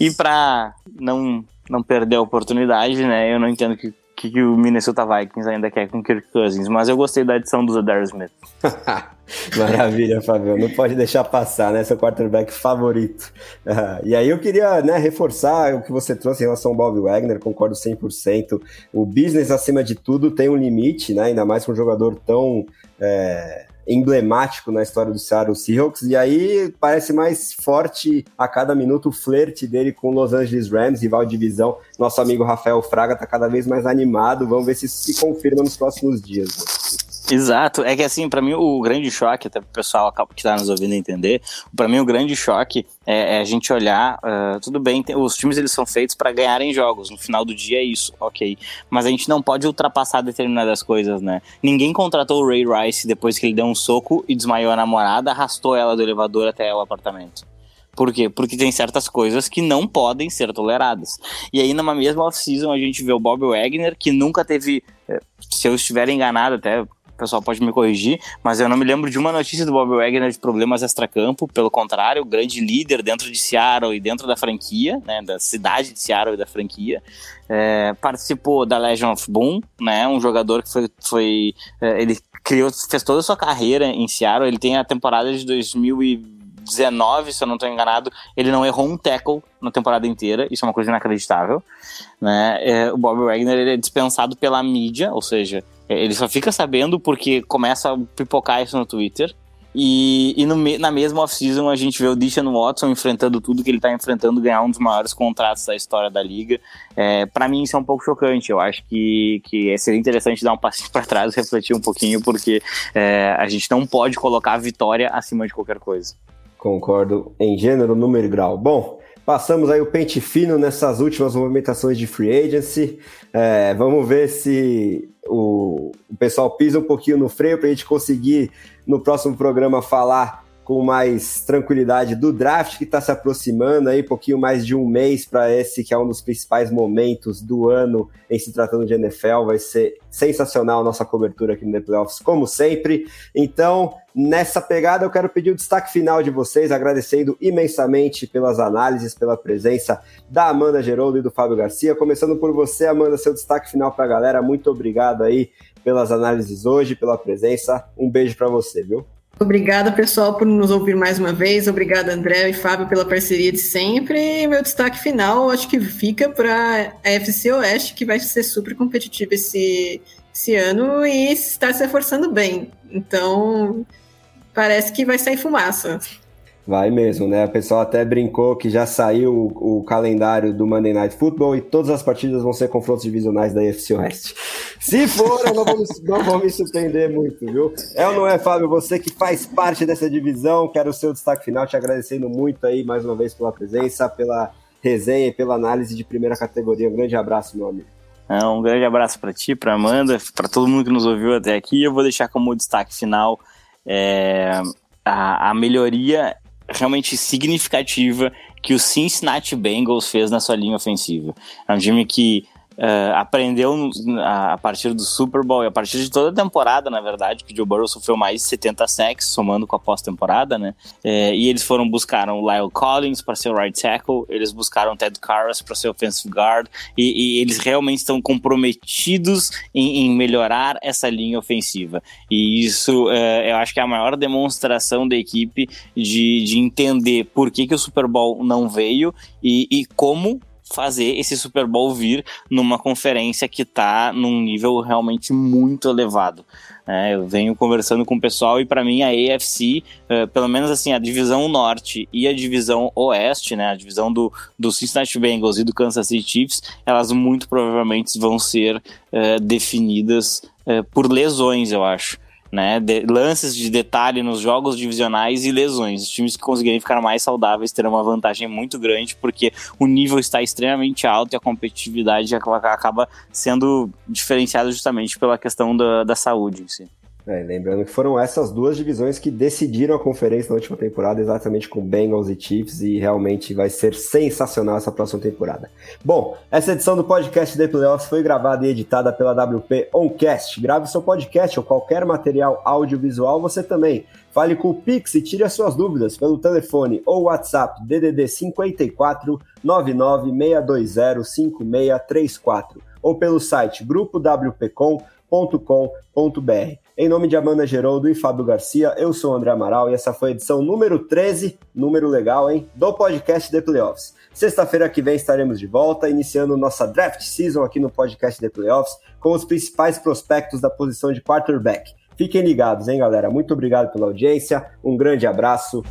E para não, não perder a oportunidade, né, eu não entendo que, que, o Minnesota Vikings ainda quer com Kirk Cousins, mas eu gostei da adição do Zadar Smith. Maravilha, Fabio. Não pode deixar passar, né? Seu quarterback favorito. Uh, e aí eu queria né, reforçar o que você trouxe em relação ao Bob Wagner, concordo 100%. O business, acima de tudo, tem um limite, né? Ainda mais com um jogador tão é, emblemático na história do Seattle Seahawks. E aí parece mais forte a cada minuto o flerte dele com Los Angeles Rams, rival de divisão. Nosso amigo Rafael Fraga tá cada vez mais animado. Vamos ver se isso se confirma nos próximos dias. Exato, é que assim, para mim o grande choque, até pro pessoal que tá nos ouvindo entender, para mim o grande choque é, é a gente olhar, uh, tudo bem, tem, os times eles são feitos para ganharem jogos, no final do dia é isso, ok, mas a gente não pode ultrapassar determinadas coisas, né? Ninguém contratou o Ray Rice depois que ele deu um soco e desmaiou a namorada, arrastou ela do elevador até o apartamento. Por quê? Porque tem certas coisas que não podem ser toleradas. E aí, numa mesma off-season, a gente vê o Bob Wagner, que nunca teve, eh, se eu estiver enganado, até pessoal pode me corrigir, mas eu não me lembro de uma notícia do Bob Wagner de problemas extracampo, pelo contrário, grande líder dentro de Seattle e dentro da franquia, né, da cidade de Seattle e da franquia. É, participou da Legion of Boom, né, um jogador que foi, foi é, ele criou, fez toda a sua carreira em Seattle, ele tem a temporada de 2019, se eu não estou enganado, ele não errou um tackle na temporada inteira, isso é uma coisa inacreditável. Né? É, o Bob Wagner ele é dispensado pela mídia, ou seja, ele só fica sabendo porque começa a pipocar isso no Twitter. E, e no, na mesma off-season a gente vê o Deshaun Watson enfrentando tudo que ele está enfrentando, ganhar um dos maiores contratos da história da liga. É, para mim isso é um pouco chocante. Eu acho que, que seria interessante dar um passinho para trás refletir um pouquinho, porque é, a gente não pode colocar a vitória acima de qualquer coisa. Concordo em gênero, número e grau. Bom, Passamos aí o pente fino nessas últimas movimentações de free agency. É, vamos ver se o, o, pessoal pisa um pouquinho no freio para a gente conseguir no próximo programa falar com mais tranquilidade do draft que está se aproximando aí, pouquinho mais de um mês para esse que é um dos principais momentos do ano em se tratando de NFL. Vai ser sensacional a nossa cobertura aqui no The Playoffs, como sempre. Então, nessa pegada, eu quero pedir o destaque final de vocês, agradecendo imensamente pelas análises, pela presença da Amanda Geroldo e do Fábio Garcia. Começando por você, Amanda, seu destaque final para a galera. Muito obrigado aí pelas análises hoje, pela presença. Um beijo para você, viu? Obrigada, pessoal, por nos ouvir mais uma vez. Obrigada, André e Fábio, pela parceria de sempre. E meu destaque final, acho que fica para a FC Oeste, que vai ser super competitiva esse, esse ano e está se reforçando bem. Então, parece que vai sair fumaça. Vai mesmo, né? O pessoal até brincou que já saiu o, o, calendário do Monday Night Football e todas as partidas vão ser confrontos divisionais da UFC Oeste. Se for, eu não vou, não vou me surpreender muito, viu? É ou não é, Fábio? Você que faz parte dessa divisão, quero o seu destaque final, te agradecendo muito aí mais uma vez pela presença, pela resenha e pela análise de primeira categoria. Um grande abraço, meu amigo. É, um grande abraço para ti, para Amanda, para todo mundo que nos ouviu até aqui. Eu vou deixar como destaque final é, a, a melhoria realmente significativa que o Cincinnati Bengals fez na sua linha ofensiva. É um time que Uh, aprendeu a, partir do Super Bowl e a partir de toda a temporada, na verdade, que o Joe Burrow sofreu mais de 70 sacks, somando com a pós-temporada, né? É, e eles foram buscaram o Lyle Collins para ser o right tackle, eles buscaram o Ted Karras para ser offensive guard, e, e, eles realmente estão comprometidos em, em, melhorar essa linha ofensiva. E isso é, eu acho que é a maior demonstração da equipe de, de entender por que, que o Super Bowl não veio e, e como fazer esse Super Bowl vir numa conferência que está num nível realmente muito elevado. É, eu venho conversando com o pessoal e para mim a AFC, é, pelo menos assim, a divisão norte e a divisão oeste, né, a divisão do, do Cincinnati Bengals e do Kansas City Chiefs, elas muito provavelmente vão ser é, definidas é, por lesões, eu acho né? De, lances de detalhe nos jogos divisionais e lesões. Os times que conseguirem ficar mais saudáveis terão uma vantagem muito grande, porque o nível está extremamente alto e a competitividade acaba sendo diferenciada justamente pela questão da, da saúde em si. É, lembrando que foram essas duas divisões que decidiram a conferência na última temporada, exatamente com Bengals e Chiefs, e realmente vai ser sensacional essa próxima temporada. Bom, essa edição do podcast The Playoffs foi gravada e editada pela WP Oncast. Grave seu podcast ou qualquer material audiovisual, você também. Fale com o Pix e tire as suas dúvidas pelo telefone ou WhatsApp DDD 54 99620 5634 ou pelo site grupowpcom.com.br. Em nome de Amanda Geroldo e Fábio Garcia, eu sou o André Amaral e essa foi a edição número 13, número legal, hein, do podcast The Playoffs. Sexta-feira que vem estaremos de volta, iniciando nossa draft season aqui no podcast The Playoffs, com os principais prospectos da posição de quarterback. Fiquem ligados, hein, galera? Muito obrigado pela audiência, um grande abraço